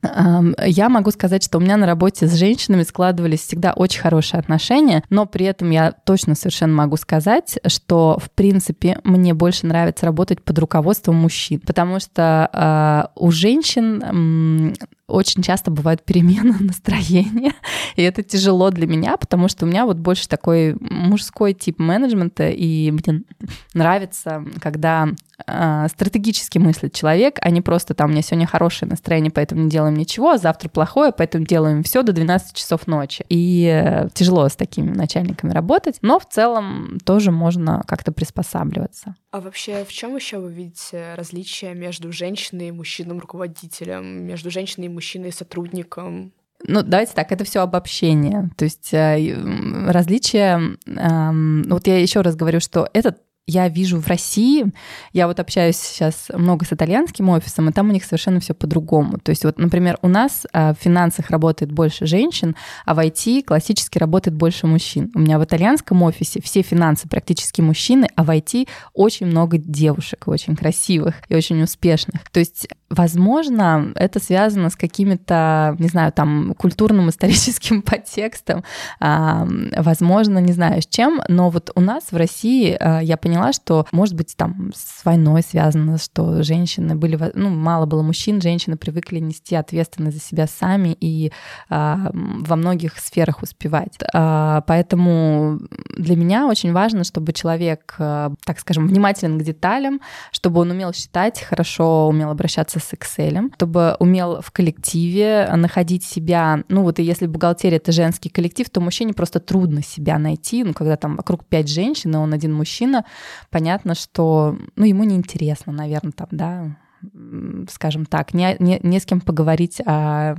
Speaker 2: я могу сказать, что у меня на работе с женщинами складывались всегда очень хорошие отношения, но при этом я точно совершенно могу сказать, что, в принципе, мне больше нравится работать под руководством мужчин, потому что а, у женщин очень часто бывают перемены настроения, и это тяжело для меня, потому что у меня вот больше такой мужской тип менеджмента, и мне нравится, когда стратегически мыслит человек, а не просто там у меня сегодня хорошее настроение, поэтому не делаем ничего, а завтра плохое, поэтому делаем все до 12 часов ночи. И э, тяжело с такими начальниками работать, но в целом тоже можно как-то приспосабливаться.
Speaker 1: А вообще в чем еще вы видите различия между женщиной и мужчином-руководителем, между женщиной и мужчиной-сотрудником?
Speaker 2: Ну, давайте так, это все обобщение. То есть э, различия... Э, вот я еще раз говорю, что этот я вижу в России, я вот общаюсь сейчас много с итальянским офисом, и там у них совершенно все по-другому. То есть вот, например, у нас а, в финансах работает больше женщин, а в IT классически работает больше мужчин. У меня в итальянском офисе все финансы практически мужчины, а в IT очень много девушек, очень красивых и очень успешных. То есть Возможно, это связано с какими-то, не знаю, там, культурным историческим подтекстом, возможно, не знаю с чем, но вот у нас в России а, я поняла, что, может быть, там с войной связано, что женщины были, ну, мало было мужчин, женщины привыкли нести ответственность за себя сами и а, во многих сферах успевать. А, поэтому для меня очень важно, чтобы человек, так скажем, внимателен к деталям, чтобы он умел считать хорошо, умел обращаться с Excel, чтобы умел в коллективе находить себя. Ну вот и если бухгалтерия — это женский коллектив, то мужчине просто трудно себя найти. Ну когда там вокруг пять женщин, и он один мужчина, понятно, что ну, ему неинтересно, наверное, там, да, скажем так, не, не, не с кем поговорить о,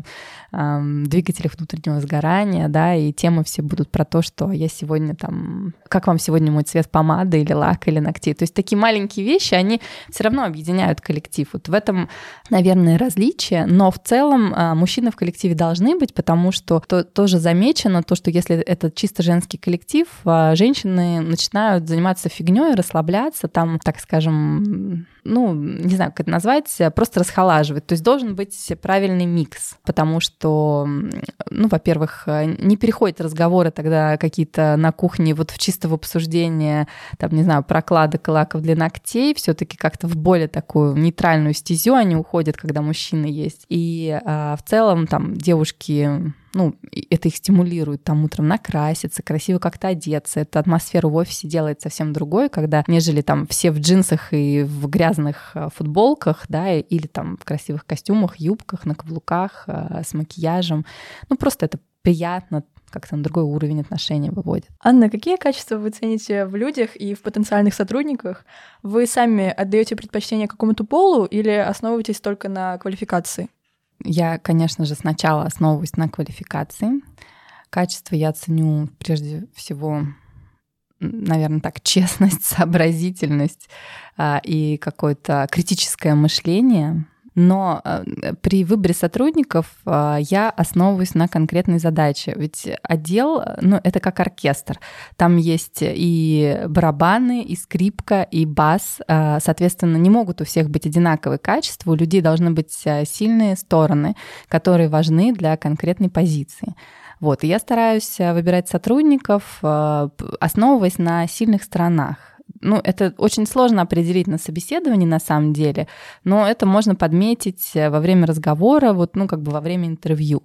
Speaker 2: двигателях внутреннего сгорания, да, и темы все будут про то, что я сегодня там, как вам сегодня мой цвет помады или лак или ногтей. То есть такие маленькие вещи, они все равно объединяют коллектив. Вот в этом, наверное, различие, но в целом а, мужчины в коллективе должны быть, потому что то, тоже замечено то, что если это чисто женский коллектив, а, женщины начинают заниматься фигней, расслабляться, там, так скажем, ну, не знаю, как это назвать, просто расхолаживать. То есть должен быть правильный микс, потому что, ну, во-первых, не переходят разговоры тогда какие-то на кухне вот в чистого обсуждения, там, не знаю, прокладок и лаков для ногтей, все таки как-то в более такую нейтральную стезю они уходят, когда мужчины есть. И а, в целом там девушки ну, это их стимулирует там утром накраситься, красиво как-то одеться. Эта атмосфера в офисе делает совсем другой, когда нежели там все в джинсах и в грязных э, футболках, да, или там в красивых костюмах, юбках, на каблуках, э, с макияжем. Ну, просто это приятно, как-то на другой уровень отношений выводит.
Speaker 3: Анна, какие качества вы цените в людях и в потенциальных сотрудниках? Вы сами отдаете предпочтение какому-то полу или основываетесь только на квалификации?
Speaker 2: Я, конечно же, сначала основываюсь на квалификации. Качество я ценю прежде всего, наверное, так, честность, сообразительность а, и какое-то критическое мышление. Но э, при выборе сотрудников э, я основываюсь на конкретной задаче. Ведь отдел, ну, это как оркестр. Там есть и барабаны, и скрипка, и бас. Э, соответственно, не могут у всех быть одинаковые качества. У людей должны быть сильные стороны, которые важны для конкретной позиции. Вот, и я стараюсь выбирать сотрудников, основываясь на сильных сторонах ну, это очень сложно определить на собеседовании на самом деле, но это можно подметить э, во время разговора, вот, ну, как бы во время интервью.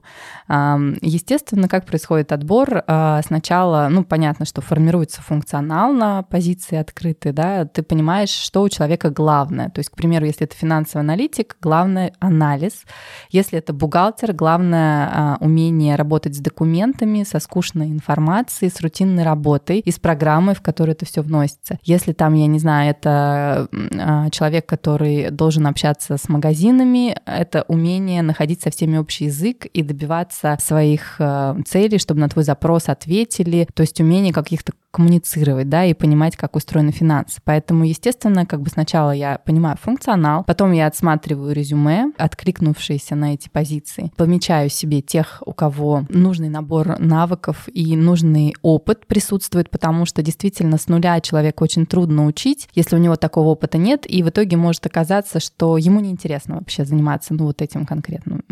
Speaker 2: Естественно, как происходит отбор? А, сначала, ну, понятно, что формируется функционал на позиции открытой, да, ты понимаешь, что у человека главное. То есть, к примеру, если это финансовый аналитик, главное анализ. Если это бухгалтер, главное а, умение работать с документами, со скучной информацией, с рутинной работой и с программой, в которую это все вносится. Если там, я не знаю, это а, человек, который должен общаться с магазинами, это умение находить со всеми общий язык и добиваться своих а, целей, чтобы на твой запрос ответили, то есть умение каких-то коммуницировать, да, и понимать, как устроены финансы. Поэтому, естественно, как бы сначала я понимаю функционал, потом я отсматриваю резюме, откликнувшиеся на эти позиции, помечаю себе тех, у кого нужный набор навыков и нужный опыт присутствует, потому что действительно с нуля человека очень трудно учить, если у него такого опыта нет, и в итоге может оказаться, что ему неинтересно вообще заниматься, ну, вот этим конкретным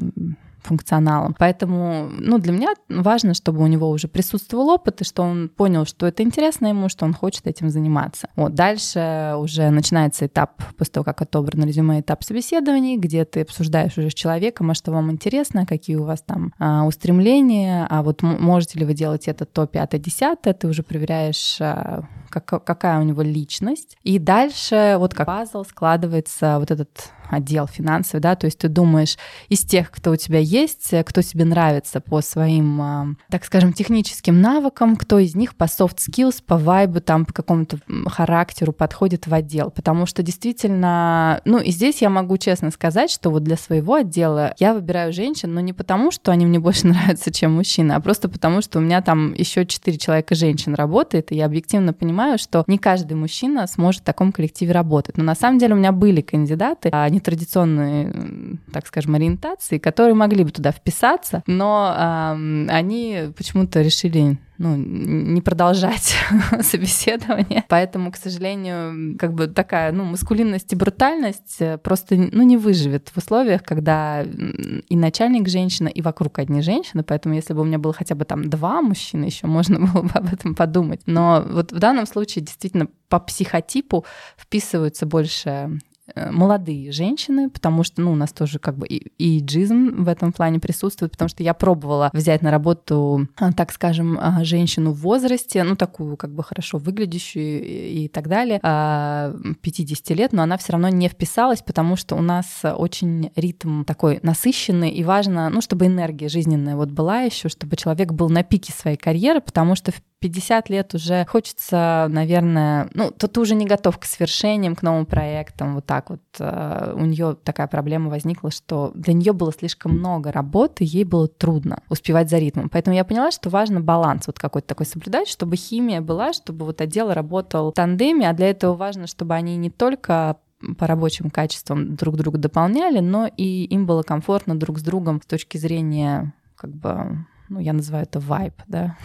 Speaker 2: функционалом. Поэтому, ну, для меня важно, чтобы у него уже присутствовал опыт, и что он понял, что это интересно ему, что он хочет этим заниматься. Вот, дальше уже начинается этап, после того, как отобрано резюме, этап собеседований, где ты обсуждаешь уже с человеком, а что вам интересно, какие у вас там а, устремления, а вот можете ли вы делать это то, пятое, десятое, ты уже проверяешь, а, как, какая у него личность. И дальше вот как пазл складывается вот этот отдел финансовый, да, то есть ты думаешь из тех, кто у тебя есть, кто тебе нравится по своим, а, так скажем, техническим навыкам, кто из них по soft skills, по вайбу, там, по какому-то характеру подходит в отдел, потому что действительно, ну и здесь я могу честно сказать, что вот для своего отдела я выбираю женщин, но не потому, что они мне больше нравятся, чем мужчины, а просто потому, что у меня там еще четыре человека женщин работает, и я объективно понимаю, что не каждый мужчина сможет в таком коллективе работать. Но на самом деле у меня были кандидаты, они нетрадиционной, так скажем, ориентации, которые могли бы туда вписаться, но э, они почему-то решили ну, не продолжать собеседование. Поэтому, к сожалению, как бы такая, ну, маскулинность и брутальность э, просто, ну, не выживет в условиях, когда и начальник женщина, и вокруг одни женщины. Поэтому, если бы у меня было хотя бы там два мужчины, еще можно было бы об этом подумать. Но вот в данном случае действительно по психотипу вписываются больше молодые женщины, потому что, ну, у нас тоже как бы и, джизм в этом плане присутствует, потому что я пробовала взять на работу, э, так скажем, э, женщину в возрасте, ну, такую как бы хорошо выглядящую и, так далее, 50 лет, но она все равно не вписалась, потому что у нас очень ритм такой насыщенный, и важно, ну, чтобы энергия жизненная вот была еще, чтобы человек был на пике своей карьеры, потому что в 50 лет уже хочется, наверное, ну, то ты уже не готов к свершениям, к новым проектам, вот так вот. Э, у нее такая проблема возникла, что для нее было слишком много работы, ей было трудно успевать за ритмом. Поэтому я поняла, что важно баланс вот какой-то такой соблюдать, чтобы химия была, чтобы вот отдел работал в тандеме, а для этого важно, чтобы они не только по рабочим качествам друг друга дополняли, но и им было комфортно друг с другом с точки зрения как бы ну, я называю это вайб, да.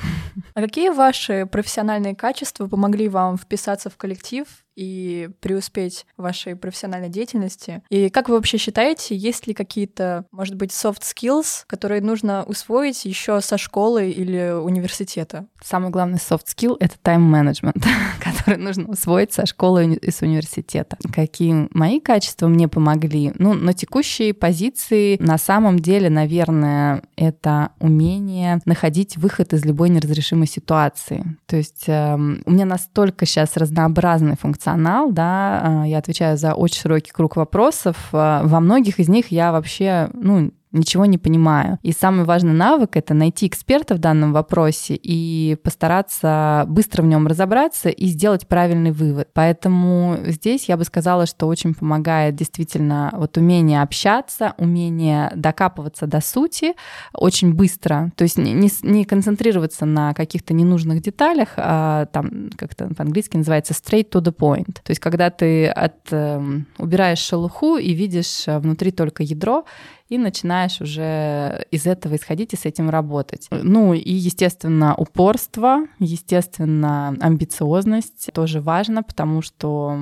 Speaker 3: А какие ваши профессиональные качества помогли вам вписаться в коллектив и преуспеть в вашей профессиональной деятельности? И как вы вообще считаете, есть ли какие-то, может быть, soft skills, которые нужно усвоить еще со школы или университета?
Speaker 2: Самый главный soft skill — это тайм-менеджмент, который нужно усвоить со школы и с университета. Какие мои качества мне помогли? Ну, на текущей позиции на самом деле, наверное, это умение находить выход из любой неразрешимой ситуации. То есть э, у меня настолько сейчас разнообразный функционал функционал, да, э, я отвечаю за очень широкий круг вопросов. Э, во многих из них я вообще, ну, ничего не понимаю. И самый важный навык — это найти эксперта в данном вопросе и постараться быстро в нем разобраться и сделать правильный вывод. Поэтому здесь я бы сказала, что очень помогает действительно вот умение общаться, умение докапываться до сути очень быстро, то есть не, не, концентрироваться на каких-то ненужных деталях, а там как-то по-английски называется straight to the point. То есть когда ты от, э, убираешь шелуху и видишь э, внутри только ядро, и начинаешь уже из этого исходить и с этим работать. Ну и, естественно, упорство, естественно, амбициозность тоже важно, потому что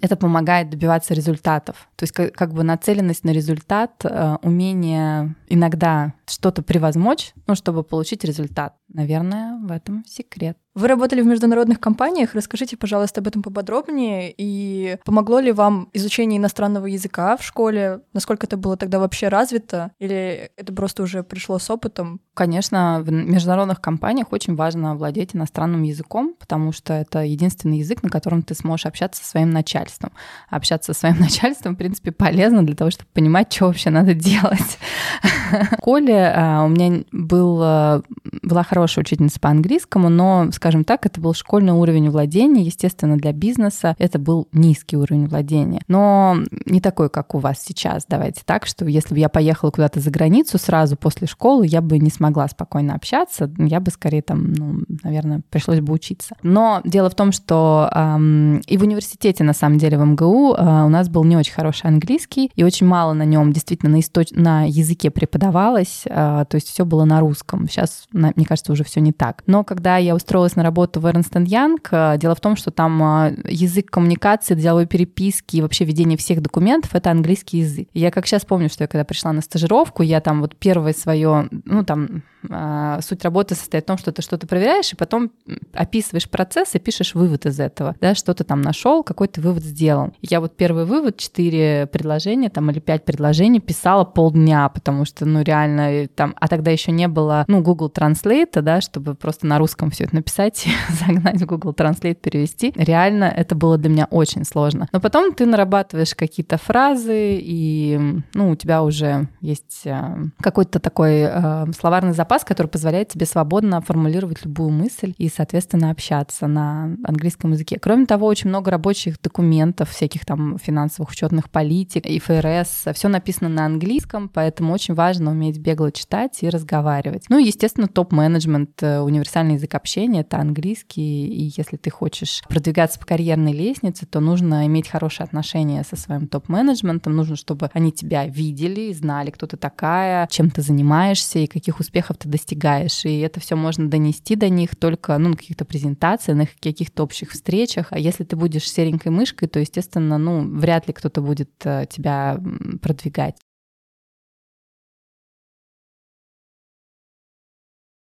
Speaker 2: это помогает добиваться результатов. То есть как, бы нацеленность на результат, э, умение иногда что-то превозмочь, ну, чтобы получить результат. Наверное, в этом секрет.
Speaker 3: Вы работали в международных компаниях. Расскажите, пожалуйста, об этом поподробнее. И помогло ли вам изучение иностранного языка в школе? Насколько это было тогда вообще развито? Или это просто уже пришло с опытом?
Speaker 2: Конечно, в международных компаниях очень важно владеть иностранным языком, потому что это единственный язык, на котором ты сможешь общаться со своим начальством. А общаться со своим начальством, в принципе, полезно для того, чтобы понимать, что вообще надо делать. В школе у меня был, а, была хорошая учительница по английскому, но скажем так, это был школьный уровень владения. Естественно, для бизнеса это был низкий уровень владения. Но не такой, как у вас сейчас. Давайте так, что если бы я поехала куда-то за границу сразу после школы, я бы не смогла спокойно общаться. Я бы скорее там, ну, наверное, пришлось бы учиться. Но дело в том, что эм, и в университете, на самом деле, в МГУ э, у нас был не очень хороший английский, и очень мало на нем действительно на, источ... на языке преподавалось. Общались, то есть все было на русском. Сейчас, мне кажется, уже все не так. Но когда я устроилась на работу в Ernst Young, дело в том, что там язык коммуникации, деловой переписки и вообще ведение всех документов — это английский язык. Я как сейчас помню, что я когда пришла на стажировку, я там вот первое свое, ну там а, суть работы состоит в том, что ты что-то проверяешь, и потом описываешь процесс и пишешь вывод из этого, да, что ты там нашел, какой ты вывод сделал. Я вот первый вывод, четыре предложения там или пять предложений писала полдня, потому что, ну, реально там, а тогда еще не было, ну, Google Translate, да, чтобы просто на русском все это написать, загнать в Google Translate, перевести. Реально это было для меня очень сложно. Но потом ты нарабатываешь какие-то фразы, и, ну, у тебя уже есть а, какой-то такой э, словарный запас, который позволяет тебе свободно формулировать любую мысль и, соответственно, общаться на английском языке. Кроме того, очень много рабочих документов, всяких там финансовых учетных политик, и ФРС, все написано на английском, поэтому очень важно уметь бегло читать и разговаривать. Ну и, естественно, топ-менеджмент, э, универсальный язык общения — это английский, и если ты хочешь продвигаться по карьерной лестнице, то нужно иметь хорошие отношения со своим топ-менеджментом, нужно, чтобы они тебя видели, знали, кто ты такая, чем ты занимаешься и каких успехов ты достигаешь. И это все можно донести до них только ну, на каких-то презентациях, на каких-то общих встречах. А если ты будешь серенькой мышкой, то, естественно, ну, вряд ли кто-то будет э, тебя продвигать.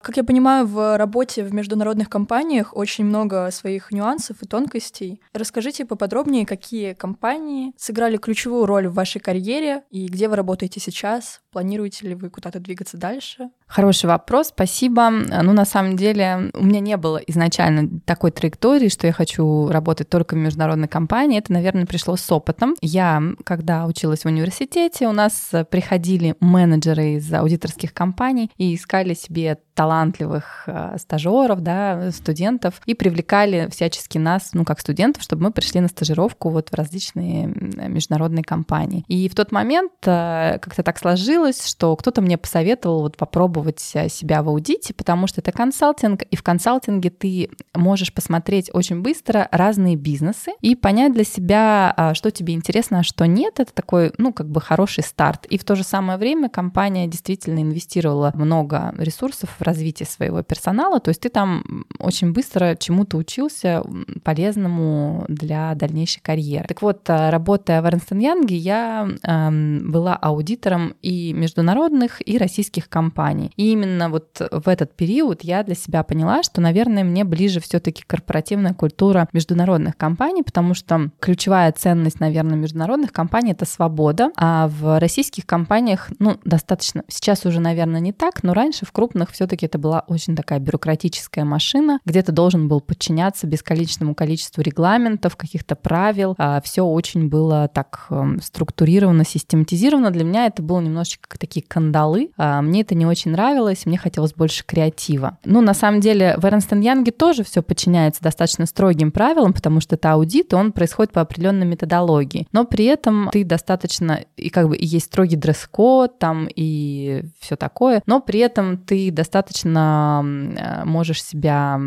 Speaker 3: Как я понимаю, в работе в международных компаниях очень много своих нюансов и тонкостей. Расскажите поподробнее, какие компании сыграли ключевую роль в вашей карьере и где вы работаете сейчас? Планируете ли вы куда-то двигаться дальше?
Speaker 2: Хороший вопрос, спасибо. Ну, на самом деле, у меня не было изначально такой траектории, что я хочу работать только в международной компании. Это, наверное, пришло с опытом. Я, когда училась в университете, у нас приходили менеджеры из аудиторских компаний и искали себе талантливых э, стажеров, да, студентов, и привлекали всячески нас, ну, как студентов, чтобы мы пришли на стажировку вот в различные международные компании. И в тот момент э, как-то так сложилось, что кто-то мне посоветовал вот попробовать э, себя в аудите, потому что это консалтинг, и в консалтинге ты можешь посмотреть очень быстро разные бизнесы и понять для себя, а, что тебе интересно, а что нет. Это такой, ну, как бы хороший старт. И в то же самое время компания действительно инвестировала много ресурсов в развитие своего персонала, то есть ты там очень быстро чему-то учился полезному для дальнейшей карьеры. Так вот, э, работая в Эрнст Янге, я эм, была аудитором и международных, и российских компаний. И именно вот в этот период я для себя поняла, что, наверное, мне ближе все-таки корпоративная культура международных компаний, потому что ключевая ценность, наверное, международных компаний — это свобода, а в российских компаниях, ну, достаточно, сейчас уже, наверное, не так, но раньше в крупных все-таки это была очень такая бюрократическая машина, где ты должен был подчиняться бесконечному количеству регламентов, каких-то правил, а все очень было так эм, структурировано, систематизировано. Для меня это было немножечко как такие кандалы. А мне это не очень нравилось, мне хотелось больше креатива. Ну, на самом деле, в Эрнст Янге тоже все подчиняется достаточно строгим правилам, потому что это аудит, и он происходит по определенной методологии. Но при этом ты достаточно, и как бы и есть строгий дресс-код там, и все такое, но при этом ты достаточно можешь себя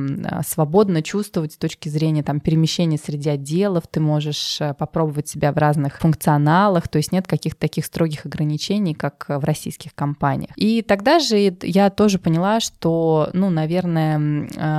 Speaker 2: свободно чувствовать с точки зрения там перемещения среди отделов, ты можешь э, попробовать себя в разных функционалах, то есть нет каких-то таких строгих ограничений, как в российских компаниях. И тогда же я тоже поняла, что, ну, наверное,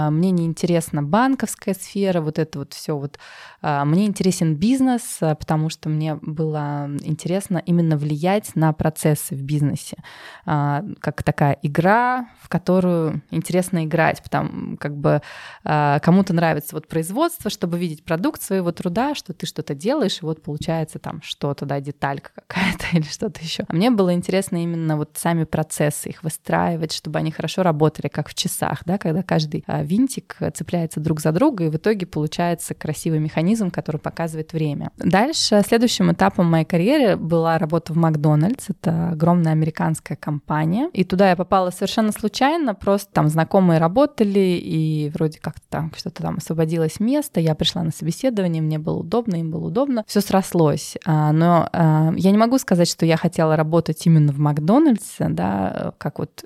Speaker 2: мне не интересна банковская сфера, вот это вот все вот. А, мне интересен бизнес, а, потому что мне было интересно именно влиять на процессы в бизнесе, как такая игра, в которую интересно играть, потому как бы кому-то нравится вот производство, чтобы видеть продукт своего труда, что ты что-то делаешь, и вот получается там что-то, да, деталька какая-то или что-то еще. А мне было интересно именно вот сами процессы, их выстраивать чтобы они хорошо работали, как в часах, да, когда каждый а, винтик цепляется друг за друга, и в итоге получается красивый механизм, который показывает время. Дальше, следующим этапом моей карьеры была работа в Макдональдс. Это огромная американская компания. И туда я попала совершенно случайно, просто там знакомые работали, и вроде как-то там что-то там освободилось место, я пришла на собеседование, мне было удобно, им было удобно, все срослось. А, но а, я не могу сказать, что я хотела работать именно в Макдональдсе, да, как вот вот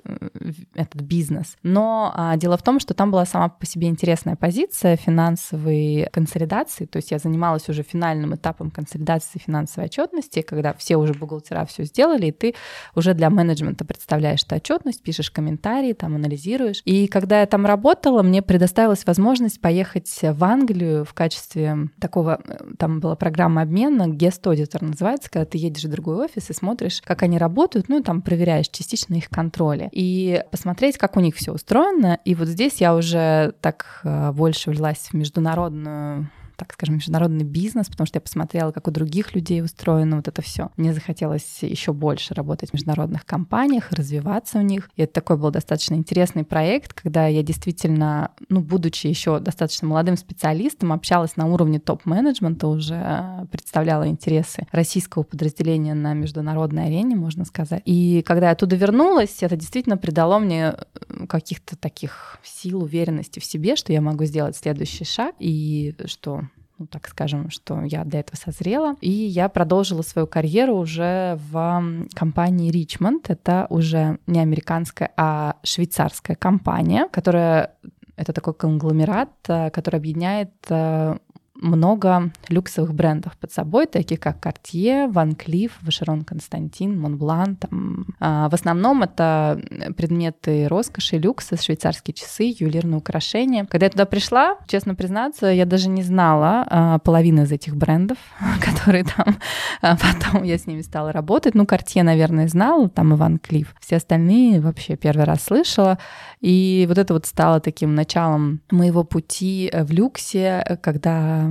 Speaker 2: этот бизнес. Но а, дело в том, что там была сама по себе интересная позиция финансовой консолидации, то есть я занималась уже финальным этапом консолидации финансовой отчетности, когда все уже бухгалтера все сделали, и ты уже для менеджмента представляешь эту отчетность, пишешь комментарии, там анализируешь. И когда я там работала, мне предоставилась возможность поехать в Англию в качестве такого, там была программа обмена, auditor называется, когда ты едешь в другой офис и смотришь, как они работают, ну и там проверяешь частично их контроли. И посмотреть, как у них все устроено. И вот здесь я уже так э, больше влилась в международную так скажем, международный бизнес, потому что я посмотрела, как у других людей устроено вот это все. Мне захотелось еще больше работать в международных компаниях, развиваться в них. И это такой был достаточно интересный проект, когда я действительно, ну, будучи еще достаточно молодым специалистом, общалась на уровне топ-менеджмента, уже э, представляла интересы российского подразделения на международной арене, можно сказать. И когда я оттуда вернулась, это действительно придало мне э, каких-то таких сил, уверенности в себе, что я могу сделать следующий шаг, и что ну, так скажем, что я для этого созрела. И я продолжила свою карьеру уже в компании Richmond. Это уже не американская, а швейцарская компания, которая это такой конгломерат, э, который объединяет э, много люксовых брендов под собой, таких как Cartier, Van Cleef, Vacheron Константин, Montblanc. Там. А, в основном это предметы роскоши, люкса, швейцарские часы, ювелирные украшения. Когда я туда пришла, честно признаться, я даже не знала а, половины из этих брендов, которые там. А потом я с ними стала работать. Ну, Cartier, наверное, знала, там Иван Клифф. Все остальные вообще первый раз слышала. И вот это вот стало таким началом моего пути в люксе, когда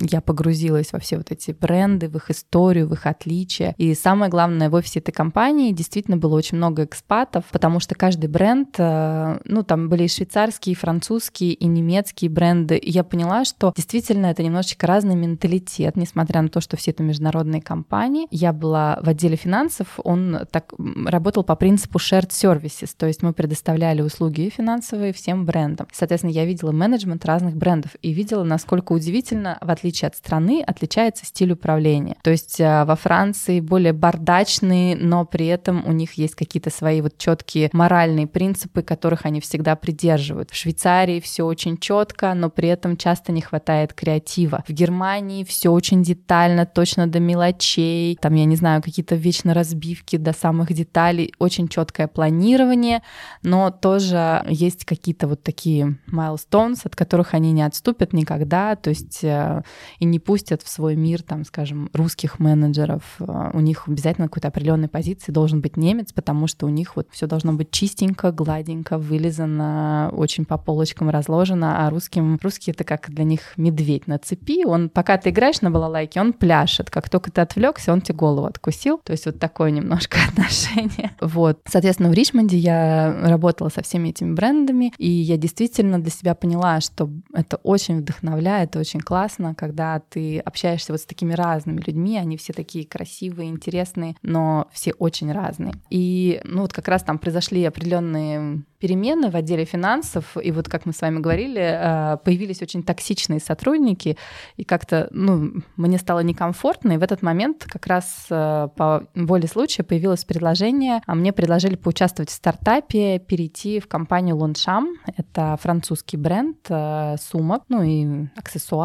Speaker 2: я погрузилась во все вот эти бренды, в их историю, в их отличия. И самое главное, в офисе этой компании действительно было очень много экспатов, потому что каждый бренд, э, ну, там были и швейцарские, и французские, и немецкие бренды. И я поняла, что действительно это немножечко разный менталитет, несмотря на то, что все это международные компании. Я была в отделе финансов, он так работал по принципу shared services, то есть мы предоставляли услуги финансовые всем брендам. Соответственно, я видела менеджмент разных брендов и видела, насколько удивительно действительно, в отличие от страны, отличается стиль управления. То есть э, во Франции более бардачные, но при этом у них есть какие-то свои вот четкие моральные принципы, которых они всегда придерживают. В Швейцарии все очень четко, но при этом часто не хватает креатива. В Германии все очень детально, точно до мелочей. Там, я не знаю, какие-то вечно разбивки до самых деталей, очень четкое планирование, но тоже есть какие-то вот такие milestones, от которых они не отступят никогда. То есть есть э, и не пустят в свой мир, там, скажем, русских менеджеров. Э, у них обязательно какой-то определенной позиции должен быть немец, потому что у них вот все должно быть чистенько, гладенько, вылизано, очень по полочкам разложено, а русским, русский это как для них медведь на цепи. Он, пока ты играешь на балалайке, он пляшет. Как только ты отвлекся, он тебе голову откусил. То есть вот такое немножко отношение. Вот. Соответственно, в Ричмонде я работала со всеми этими брендами, и я действительно для себя поняла, что это очень вдохновляет, очень классно, когда ты общаешься вот с такими разными людьми, они все такие красивые, интересные, но все очень разные. И ну вот как раз там произошли определенные перемены в отделе финансов, и вот как мы с вами говорили, э, появились очень токсичные сотрудники, и как-то, ну, мне стало некомфортно, и в этот момент как раз э, по воле случая появилось предложение, а мне предложили поучаствовать в стартапе, перейти в компанию Лоншам, это французский бренд э, сумок, ну и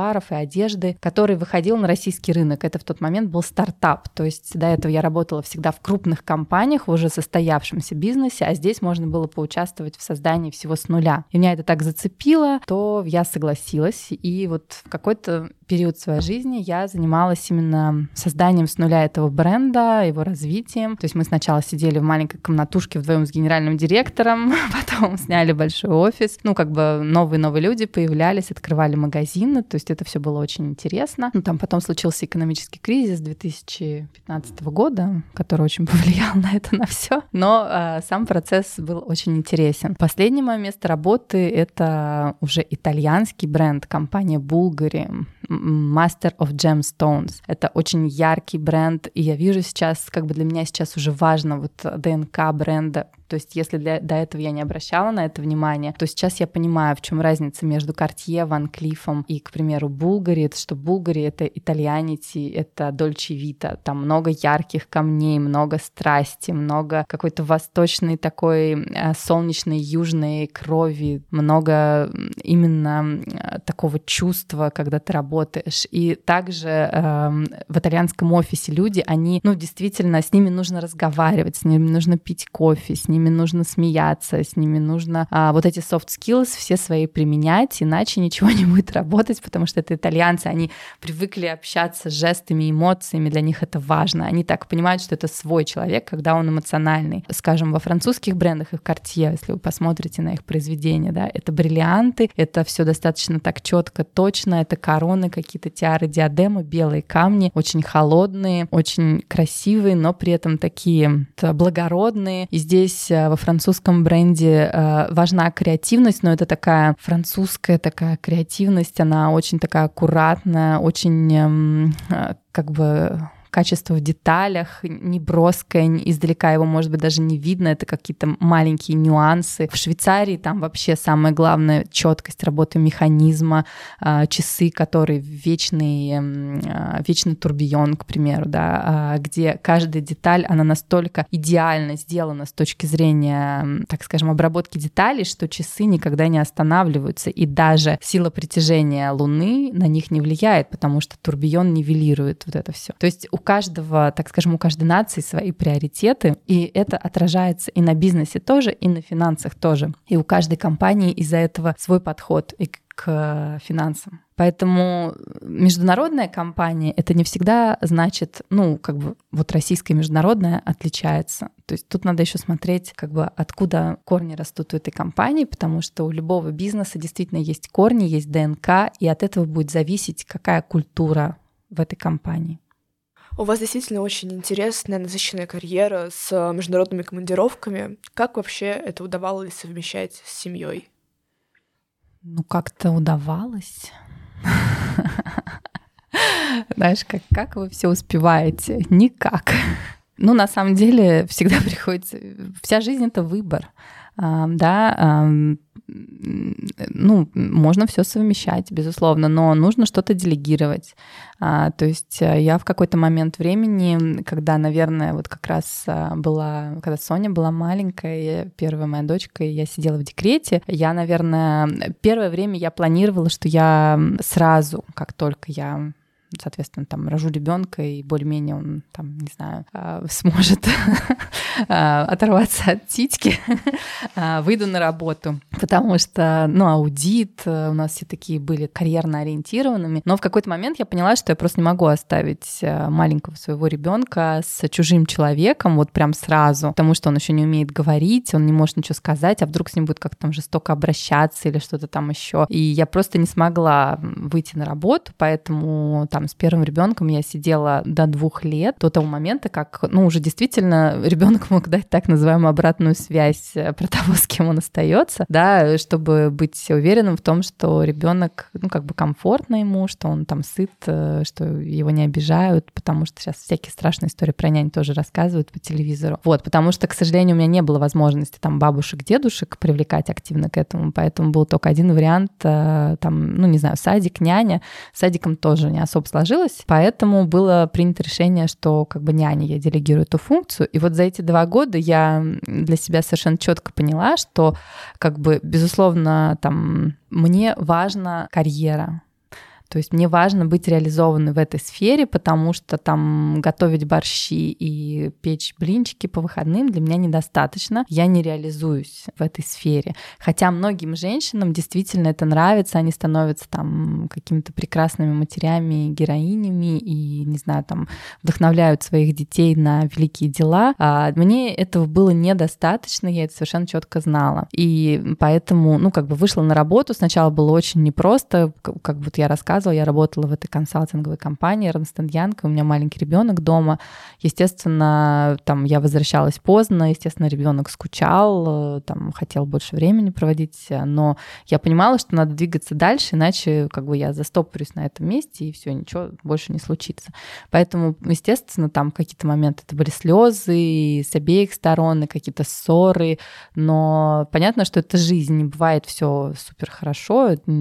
Speaker 2: аксессуаров, и одежды, который выходил на российский рынок. Это в тот момент был стартап, то есть до этого я работала всегда в крупных компаниях, в уже состоявшемся бизнесе, а здесь можно было поучаствовать участвовать в создании всего с нуля. И меня это так зацепило, то я согласилась. И вот в какой-то период своей жизни я занималась именно созданием с нуля этого бренда, его развитием. То есть мы сначала сидели в маленькой комнатушке вдвоем с генеральным директором, потом сняли большой офис. Ну, как бы новые-новые люди появлялись, открывали магазины, то есть это все было очень интересно. Ну, там потом случился экономический кризис 2015 года, который очень повлиял на это, на все. Но э, сам процесс был очень интересен. Последнее мое место работы — это уже итальянский бренд, компания Bulgari. Master of Gemstones. Это очень яркий бренд, и я вижу сейчас, как бы для меня сейчас уже важно вот ДНК бренда То есть если для, до этого я не обращала на это внимание, то сейчас я понимаю, в чем разница между Cartier, Ван Клифом и, к примеру, Булгари, что Булгари — это итальянити, это Дольче Вита, там много ярких камней, много страсти, много какой-то восточной такой э, солнечной южной крови, много именно такого чувства, когда ты работаешь. И также э, в итальянском офисе люди, они, ну, действительно, с ними нужно разговаривать, с ними нужно пить кофе, с ними нужно смеяться, с ними нужно э, вот эти soft skills все свои применять, иначе ничего не будет работать, потому что это итальянцы, они привыкли общаться с жестами, эмоциями, для них это важно. Они так понимают, что это свой человек, когда он эмоциональный. Скажем, во французских брендах их Cartier, если вы посмотрите на их произведения, да, это бриллианты, это все достаточно так четко, точно, это короны, какие-то тиары, диадемы, белые камни, очень холодные, очень красивые, но при этом такие благородные. И здесь э, во французском бренде э, важна креативность, но это такая французская такая креативность, она очень такая аккуратная, очень эм, э, как бы качество в деталях, не броское, издалека его, может быть, даже не видно, это какие-то маленькие нюансы. В Швейцарии там вообще самое главное — четкость работы механизма, а, часы, которые вечный, а, вечный турбион, к примеру, да, а, где каждая деталь, она настолько идеально сделана с точки зрения, так скажем, обработки деталей, что часы никогда не останавливаются, и даже сила притяжения Луны на них не влияет, потому что турбион нивелирует вот это все. То есть у каждого, так скажем, у каждой нации свои приоритеты, и это отражается и на бизнесе тоже, и на финансах тоже. И у каждой компании из-за этого свой подход и к финансам. Поэтому международная компания это не всегда значит, ну, как бы вот российская международная отличается. То есть тут надо еще смотреть, как бы откуда корни растут у этой компании, потому что у любого бизнеса действительно есть корни, есть ДНК, и от этого будет зависеть, какая культура в этой компании.
Speaker 1: У вас действительно очень интересная, насыщенная карьера с э, международными командировками. Как вообще это удавалось совмещать с семьей?
Speaker 2: Ну, как-то удавалось. Знаешь, как, как вы все успеваете? Никак. Ну, на самом деле, всегда приходится... Вся жизнь — это выбор да, ну, можно все совмещать, безусловно, но нужно что-то делегировать. А, то есть э, я в какой-то момент времени, когда, наверное, вот как раз а, была, когда Соня была маленькая, первая моя дочка, и я сидела в декрете, я, наверное, первое время я планировала, что я сразу, как только я соответственно, там рожу ребенка, и более-менее он там, не знаю, а, сможет а, оторваться от титьки, а, выйду на работу. Потому что, ну, аудит, э, у нас все такие были карьерно ориентированными. Но в какой-то момент я поняла, что я просто не могу оставить э, маленького своего ребенка с чужим человеком вот прям сразу, потому что он еще не умеет говорить, он не может ничего сказать, а вдруг с ним будет как-то там жестоко обращаться или что-то там еще. И я просто не смогла выйти на работу, поэтому там с первым ребенком я сидела до двух лет, до того момента, как, ну, уже действительно ребенок мог дать так называемую обратную связь э, про того, с кем он остается, да, чтобы быть уверенным в том, что ребенок, ну, как бы комфортно ему, что он там сыт, э, что его не обижают, потому что сейчас всякие страшные истории про нянь тоже рассказывают по телевизору. Вот, потому что, к сожалению, у меня не было возможности там бабушек, дедушек привлекать активно к этому, поэтому был только один вариант, э, там, ну, не знаю, садик, няня. Садиком тоже не особо сложилось, поэтому было принято решение, что как бы няне я делегирую эту функцию. И вот за эти два года я для себя совершенно четко поняла, что как бы, безусловно, там мне важна карьера, то есть мне важно быть реализованной в этой сфере, потому что там готовить борщи и печь блинчики по выходным для меня недостаточно. Я не реализуюсь в этой сфере. Хотя многим женщинам действительно это нравится, они становятся там какими-то прекрасными матерями, героинями и, не знаю, там вдохновляют своих детей на великие дела. А мне этого было недостаточно, я это совершенно четко знала. И поэтому, ну, как бы вышла на работу. Сначала было очень непросто, как вот я рассказывала, рассказывала, я работала в этой консалтинговой компании Ernst Young, у меня маленький ребенок дома. Естественно, там я возвращалась поздно, естественно, ребенок скучал, там хотел больше времени проводить, но я понимала, что надо двигаться дальше, иначе как бы я застопорюсь на этом месте, и все, ничего больше не случится. Поэтому, естественно, там какие-то моменты это были слезы с обеих сторон, и какие-то ссоры, но понятно, что это жизнь, не бывает все супер хорошо, и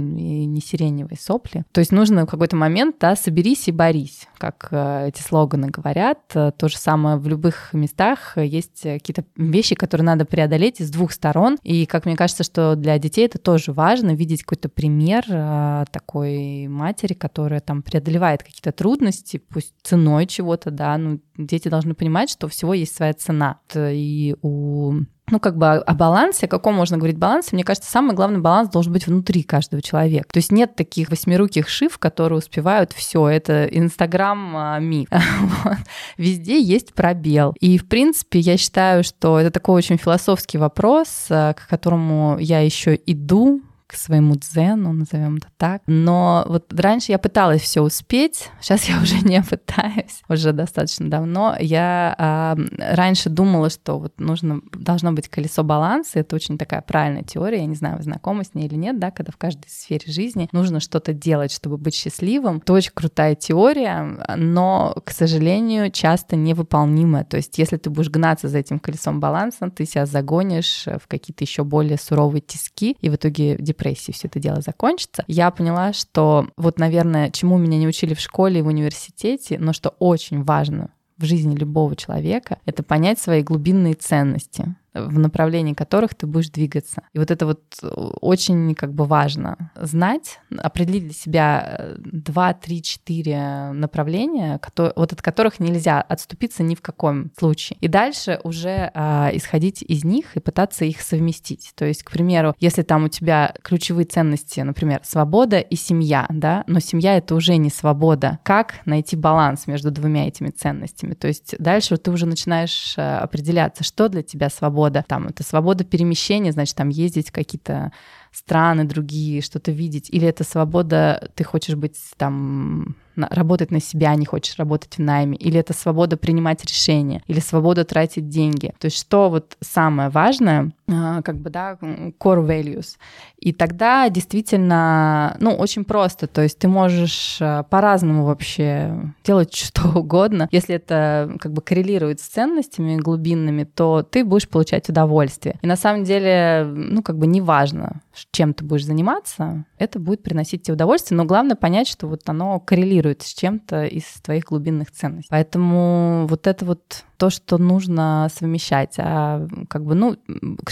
Speaker 2: не сиреневые сопли. То есть нужно в какой-то момент, да, соберись и борись, как э, эти слоганы говорят. То же самое в любых местах есть какие-то вещи, которые надо преодолеть из двух сторон. И, как мне кажется, что для детей это тоже важно, видеть какой-то пример э, такой матери, которая там преодолевает какие-то трудности, пусть ценой чего-то, да, ну, дети должны понимать, что всего есть своя цена. И у ну, как бы о балансе, о каком можно говорить балансе, мне кажется, самый главный баланс должен быть внутри каждого человека. То есть нет таких восьмируких шиф, которые успевают все. Это Инстаграм а, ми. Везде есть пробел. И, в принципе, я считаю, что это такой очень философский вопрос, а, к которому я еще иду к своему дзену, назовем это так. Но вот раньше я пыталась все успеть, сейчас я уже не пытаюсь, уже достаточно давно. Я а, раньше думала, что вот нужно, должно быть колесо баланса, это очень такая правильная теория, я не знаю, вы знакомы с ней или нет, да, когда в каждой сфере жизни нужно что-то делать, чтобы быть счастливым. Это очень крутая теория, но, к сожалению, часто невыполнимая. То есть, если ты будешь гнаться за этим колесом баланса, ты себя загонишь в какие-то еще более суровые тиски, и в итоге депрессии все это дело закончится, я поняла, что вот, наверное, чему меня не учили в школе и в университете, но что очень важно в жизни любого человека, это понять свои глубинные ценности в направлении которых ты будешь двигаться. И вот это вот э, очень как бы важно знать, определить для себя 2, 3, 4 направления, которые, вот от которых нельзя отступиться ни в каком случае. И дальше уже а, исходить из них и пытаться их совместить. То есть, к примеру, если там у тебя ключевые ценности, например, свобода и семья, да, но семья это уже не свобода. Как найти баланс между двумя этими ценностями? То есть дальше ты уже начинаешь э, определяться, что для тебя свобода, свобода. Там это свобода перемещения, значит, там ездить какие-то страны другие, что-то видеть. Или это свобода, ты хочешь быть там работать на себя, не хочешь работать в найме, или это свобода принимать решения, или свобода тратить деньги. То есть что вот самое важное, а, как бы, да, core values. И тогда действительно, ну, очень просто, то есть ты можешь а, по-разному вообще делать что угодно. Если это как бы коррелирует с ценностями глубинными, то ты будешь получать удовольствие. И на самом деле, ну, как бы неважно, чем ты будешь заниматься, это будет приносить тебе удовольствие, но главное понять, что вот оно коррелирует с чем-то из твоих глубинных ценностей. Поэтому вот это вот то, что нужно совмещать. А как бы, ну,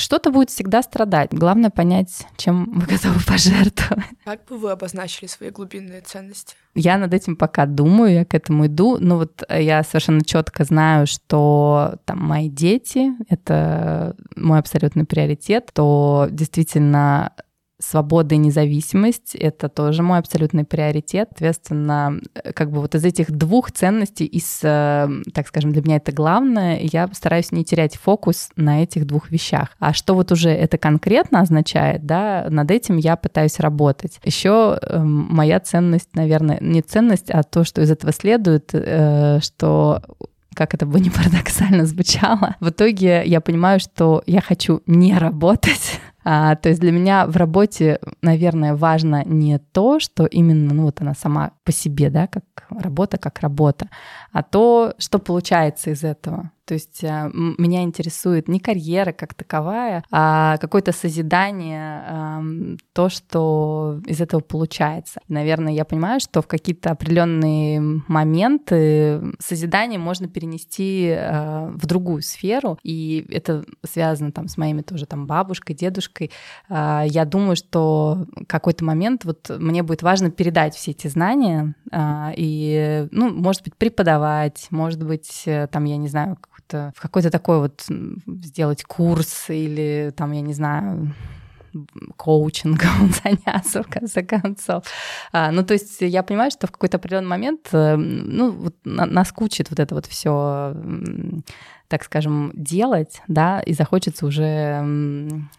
Speaker 2: что-то будет всегда страдать. Главное понять, чем вы готовы пожертвовать.
Speaker 1: Как бы вы обозначили свои глубинные ценности?
Speaker 2: Я над этим пока думаю, я к этому иду. Но вот я совершенно четко знаю, что там мои дети — это мой абсолютный приоритет, то действительно свобода и независимость — это тоже мой абсолютный приоритет. Соответственно, как бы вот из этих двух ценностей, из, э, так скажем, для меня это главное, я стараюсь не терять фокус на этих двух вещах. А что вот уже это конкретно означает, да, над этим я пытаюсь работать. Еще э, моя ценность, наверное, не ценность, а то, что из этого следует, э, что как это бы не парадоксально звучало, в итоге я понимаю, что я хочу не работать, а, то есть для меня в работе, наверное, важно не то, что именно, ну вот она сама по себе, да, как работа, как работа, а то, что получается из этого. То есть э, меня интересует не карьера как таковая, а какое-то созидание, то, что из этого получается. Наверное, я понимаю, что в какие-то определенные моменты созидание можно перенести э, в другую сферу, и это связано там с моими тоже там бабушкой, дедушкой. А, я думаю, что какой-то момент вот мне будет важно передать все эти знания и, ну, может быть, преподавать, может быть, э, там, я не знаю, как-то в какой-то такой вот сделать курс или там, я не знаю, коучингом заняться, в конце концов. А, ну, то есть я понимаю, что в какой-то определенный момент, э, ну, вот наскучит вот это вот все так скажем, делать, да, и захочется уже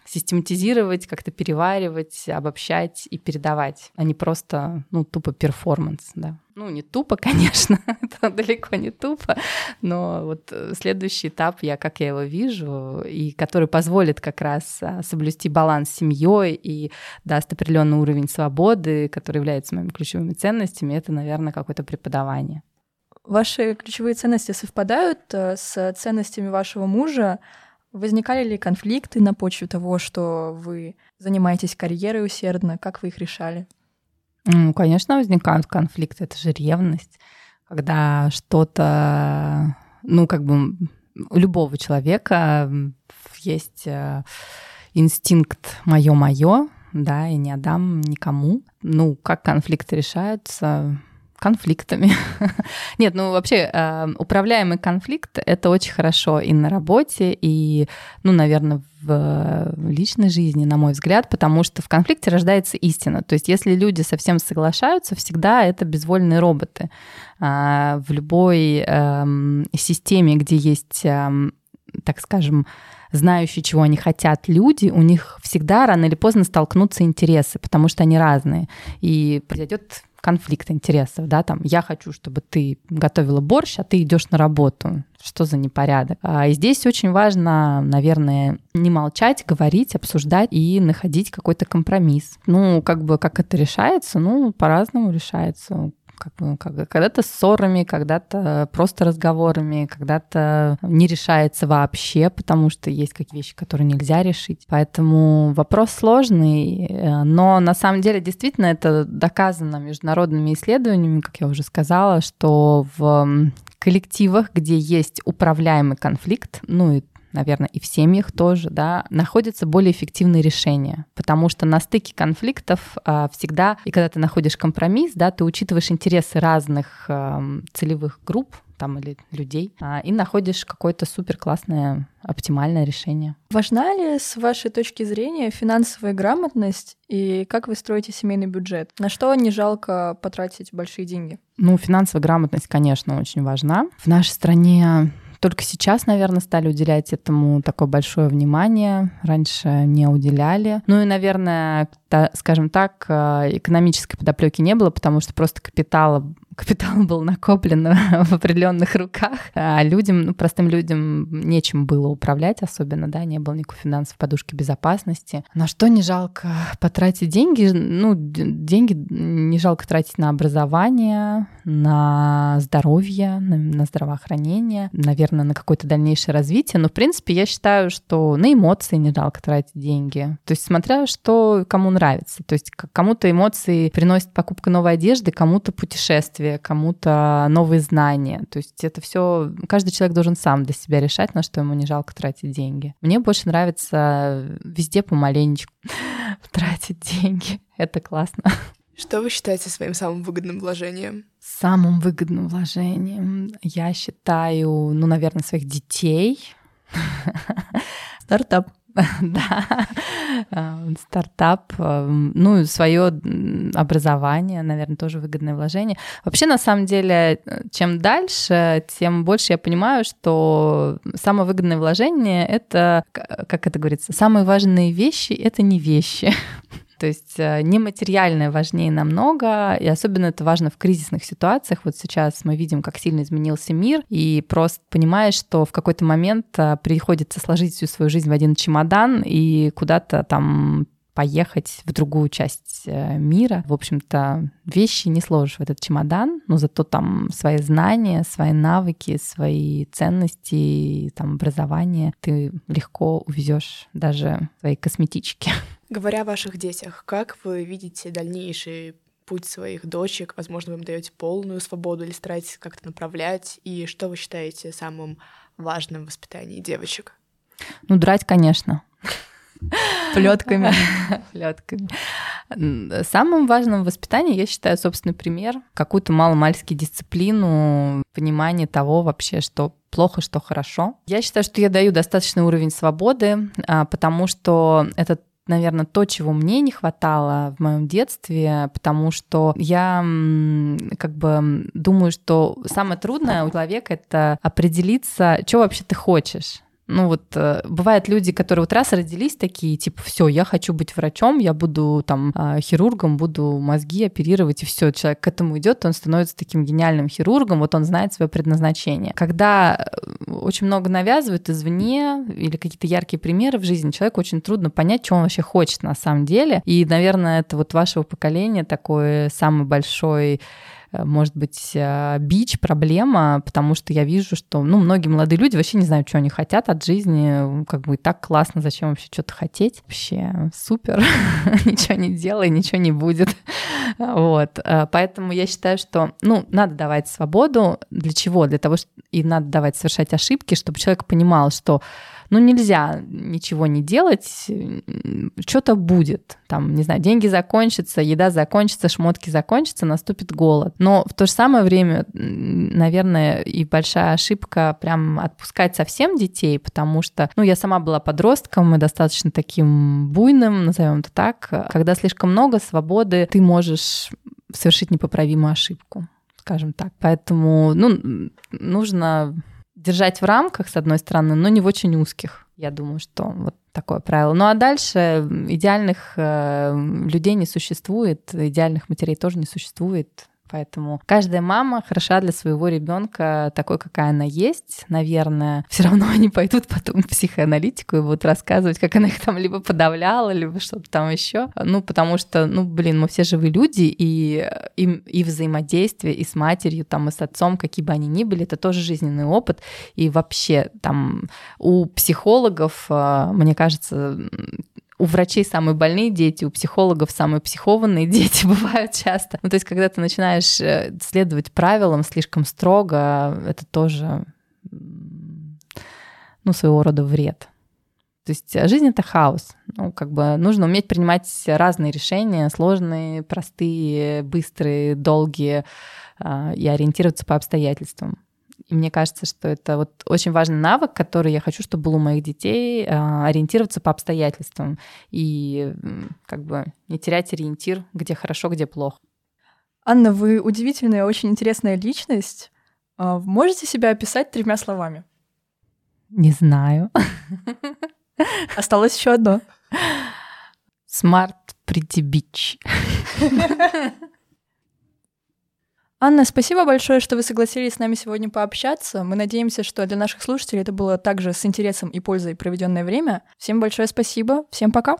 Speaker 2: систематизировать, как-то переваривать, обобщать и передавать, а не просто, ну, тупо перформанс, да. Ну, не тупо, конечно, это далеко не тупо, но вот э, следующий этап, я как я его вижу, и который позволит как раз а, соблюсти баланс с семьей и даст определенный уровень свободы, который является моими ключевыми ценностями, это, наверное, какое-то преподавание.
Speaker 3: Ваши ключевые ценности совпадают э, с ценностями вашего мужа? Возникали ли конфликты на почве того, что вы занимаетесь карьерой усердно? Как вы их решали?
Speaker 2: Ну, конечно, возникают конфликты. Это же ревность, когда что-то, ну, как бы у любого человека есть э, инстинкт мое-мое, да, и не отдам никому. Ну, как конфликты решаются? Конфликтами. Нет, ну вообще э, управляемый конфликт это очень хорошо и на работе, и, ну, наверное, в личной жизни, на мой взгляд, потому что в конфликте рождается истина. То есть, если люди совсем соглашаются, всегда это безвольные роботы. А, в любой э, системе, где есть, э, так скажем, знающие, чего они хотят люди, у них всегда рано или поздно столкнутся интересы, потому что они разные. И произойдет конфликт интересов, да, там, я хочу, чтобы ты готовила борщ, а ты идешь на работу. Что за непорядок? А, и здесь очень важно, наверное, не молчать, говорить, обсуждать и находить какой-то компромисс. Ну, как бы, как это решается? Ну, по-разному решается как как, когда-то ссорами, когда-то просто разговорами, когда-то не решается вообще, потому что есть какие вещи, которые нельзя решить. Поэтому вопрос сложный, э, но на самом деле действительно это доказано международными исследованиями, как я уже сказала, что в коллективах, где есть управляемый конфликт, ну и наверное, и в семьях тоже, да, находятся более эффективные решения. Потому что на стыке конфликтов а, всегда, и когда ты находишь компромисс, да, ты учитываешь интересы разных а, целевых групп, там или людей, а, и находишь какое-то супер классное оптимальное решение.
Speaker 3: Важна ли с вашей точки зрения финансовая грамотность и как вы строите семейный бюджет? На что не жалко потратить большие деньги?
Speaker 2: Ну, финансовая грамотность, конечно, очень важна. В нашей стране только сейчас, наверное, стали уделять этому такое большое внимание. Раньше не уделяли. Ну и, наверное, скажем так, э, экономической подоплеки не было, потому что просто капитала капитал был накоплен в определенных руках, а людям, ну, простым людям нечем было управлять особенно, да, не было никакой финансовой подушки безопасности. На что не жалко потратить деньги? Ну, деньги не жалко тратить на образование, на здоровье, на, на здравоохранение, наверное, на какое-то дальнейшее развитие. Но, в принципе, я считаю, что на эмоции не жалко тратить деньги. То есть, смотря что кому нравится. То есть, кому-то эмоции приносит покупка новой одежды, кому-то путешествие, удовольствие, кому-то новые знания. То есть это все каждый человек должен сам для себя решать, на что ему не жалко тратить деньги. Мне больше нравится везде помаленечку тратить деньги. Это классно.
Speaker 1: Что вы считаете своим самым выгодным вложением?
Speaker 2: Самым выгодным вложением я считаю, ну, наверное, своих детей.
Speaker 3: Стартап.
Speaker 2: да, а, стартап, а, ну, свое образование, наверное, тоже выгодное вложение. Вообще, на самом деле, чем дальше, тем больше я понимаю, что самое выгодное вложение — это, как это говорится, самые важные вещи — это не вещи. То есть э, нематериальное важнее намного, и особенно это важно в кризисных ситуациях. Вот сейчас мы видим, как сильно изменился мир, и просто понимаешь, что в какой-то момент э, приходится сложить всю свою жизнь в один чемодан и куда-то там поехать в другую часть э, мира. В общем-то, вещи не сложишь в этот чемодан, но зато там свои знания, свои навыки, свои ценности, там образование ты легко увезешь даже свои косметички.
Speaker 1: Говоря о ваших детях, как вы видите дальнейший путь своих дочек? Возможно, вы им даете полную свободу или стараетесь как-то направлять? И что вы считаете самым важным в воспитании девочек?
Speaker 2: Ну, драть, конечно.
Speaker 3: Плетками.
Speaker 2: Плетками. Самым важным в воспитании, я считаю, собственный пример, какую-то маломальски дисциплину, понимание того вообще, что плохо, что хорошо. Я считаю, что я даю достаточный уровень свободы, а, потому что этот наверное, то, чего мне не хватало в моем детстве, потому что я как бы думаю, что самое трудное у человека это определиться, что вообще ты хочешь. Ну вот э, бывают люди, которые вот раз родились такие, типа, все, я хочу быть врачом, я буду там а, хирургом, буду мозги оперировать, и все, человек к этому идет, он становится таким гениальным хирургом, вот он знает свое предназначение. Когда э, очень много навязывают извне или какие-то яркие примеры в жизни, человеку очень трудно понять, что он вообще хочет на самом деле. И, наверное, это вот вашего поколения такой самый большой может быть, э, бич, проблема, потому что я вижу, что, ну, многие молодые люди вообще не знают, что они хотят от жизни, как бы так классно, зачем вообще что-то хотеть, вообще супер, ничего не делай, ничего не будет, вот, э, поэтому я считаю, что, ну, надо давать свободу, для чего? Для того, что и надо давать совершать ошибки, чтобы человек понимал, что ну, нельзя ничего не делать, что-то будет. Там, не знаю, деньги закончатся, еда закончится, шмотки закончатся, наступит голод. Но в то же самое время, наверное, и большая ошибка прям отпускать совсем детей, потому что, ну, я сама была подростком и достаточно таким буйным, назовем это так. Когда слишком много свободы, ты можешь совершить непоправимую ошибку скажем так. Поэтому ну, нужно держать в рамках, с одной стороны, но не в очень узких. Я думаю, что вот такое правило. Ну а дальше идеальных э, людей не существует, идеальных матерей тоже не существует. Поэтому каждая мама хороша для своего ребенка такой, какая она есть, наверное. Все равно они пойдут потом в психоаналитику и будут рассказывать, как она их там либо подавляла, либо что-то там еще. Ну, потому что, ну, блин, мы все живые люди, и, и, и взаимодействие и с матерью, там, и с отцом, какие бы они ни были, это тоже жизненный опыт. И вообще, там, у психологов, э, мне кажется, у врачей самые больные дети, у психологов самые психованные дети бывают часто. Ну, то есть, когда ты начинаешь э, следовать правилам слишком строго, это тоже, ну, своего рода вред. То есть э, жизнь — это хаос. Ну, как бы нужно уметь принимать разные решения, сложные, простые, быстрые, долгие, а, и ориентироваться по обстоятельствам. И мне кажется, что это вот очень важный навык, который я хочу, чтобы был у моих детей, а, ориентироваться по обстоятельствам и как бы не терять ориентир, где хорошо, где плохо.
Speaker 3: Анна, вы удивительная, очень интересная личность. А, можете себя описать тремя словами?
Speaker 2: Не знаю.
Speaker 3: Осталось еще одно.
Speaker 2: Smart Pretty Bitch.
Speaker 3: Анна, спасибо большое, что вы согласились с нами сегодня пообщаться. Мы надеемся, что для наших слушателей это было также с интересом и пользой проведенное время. Всем большое спасибо. Всем пока.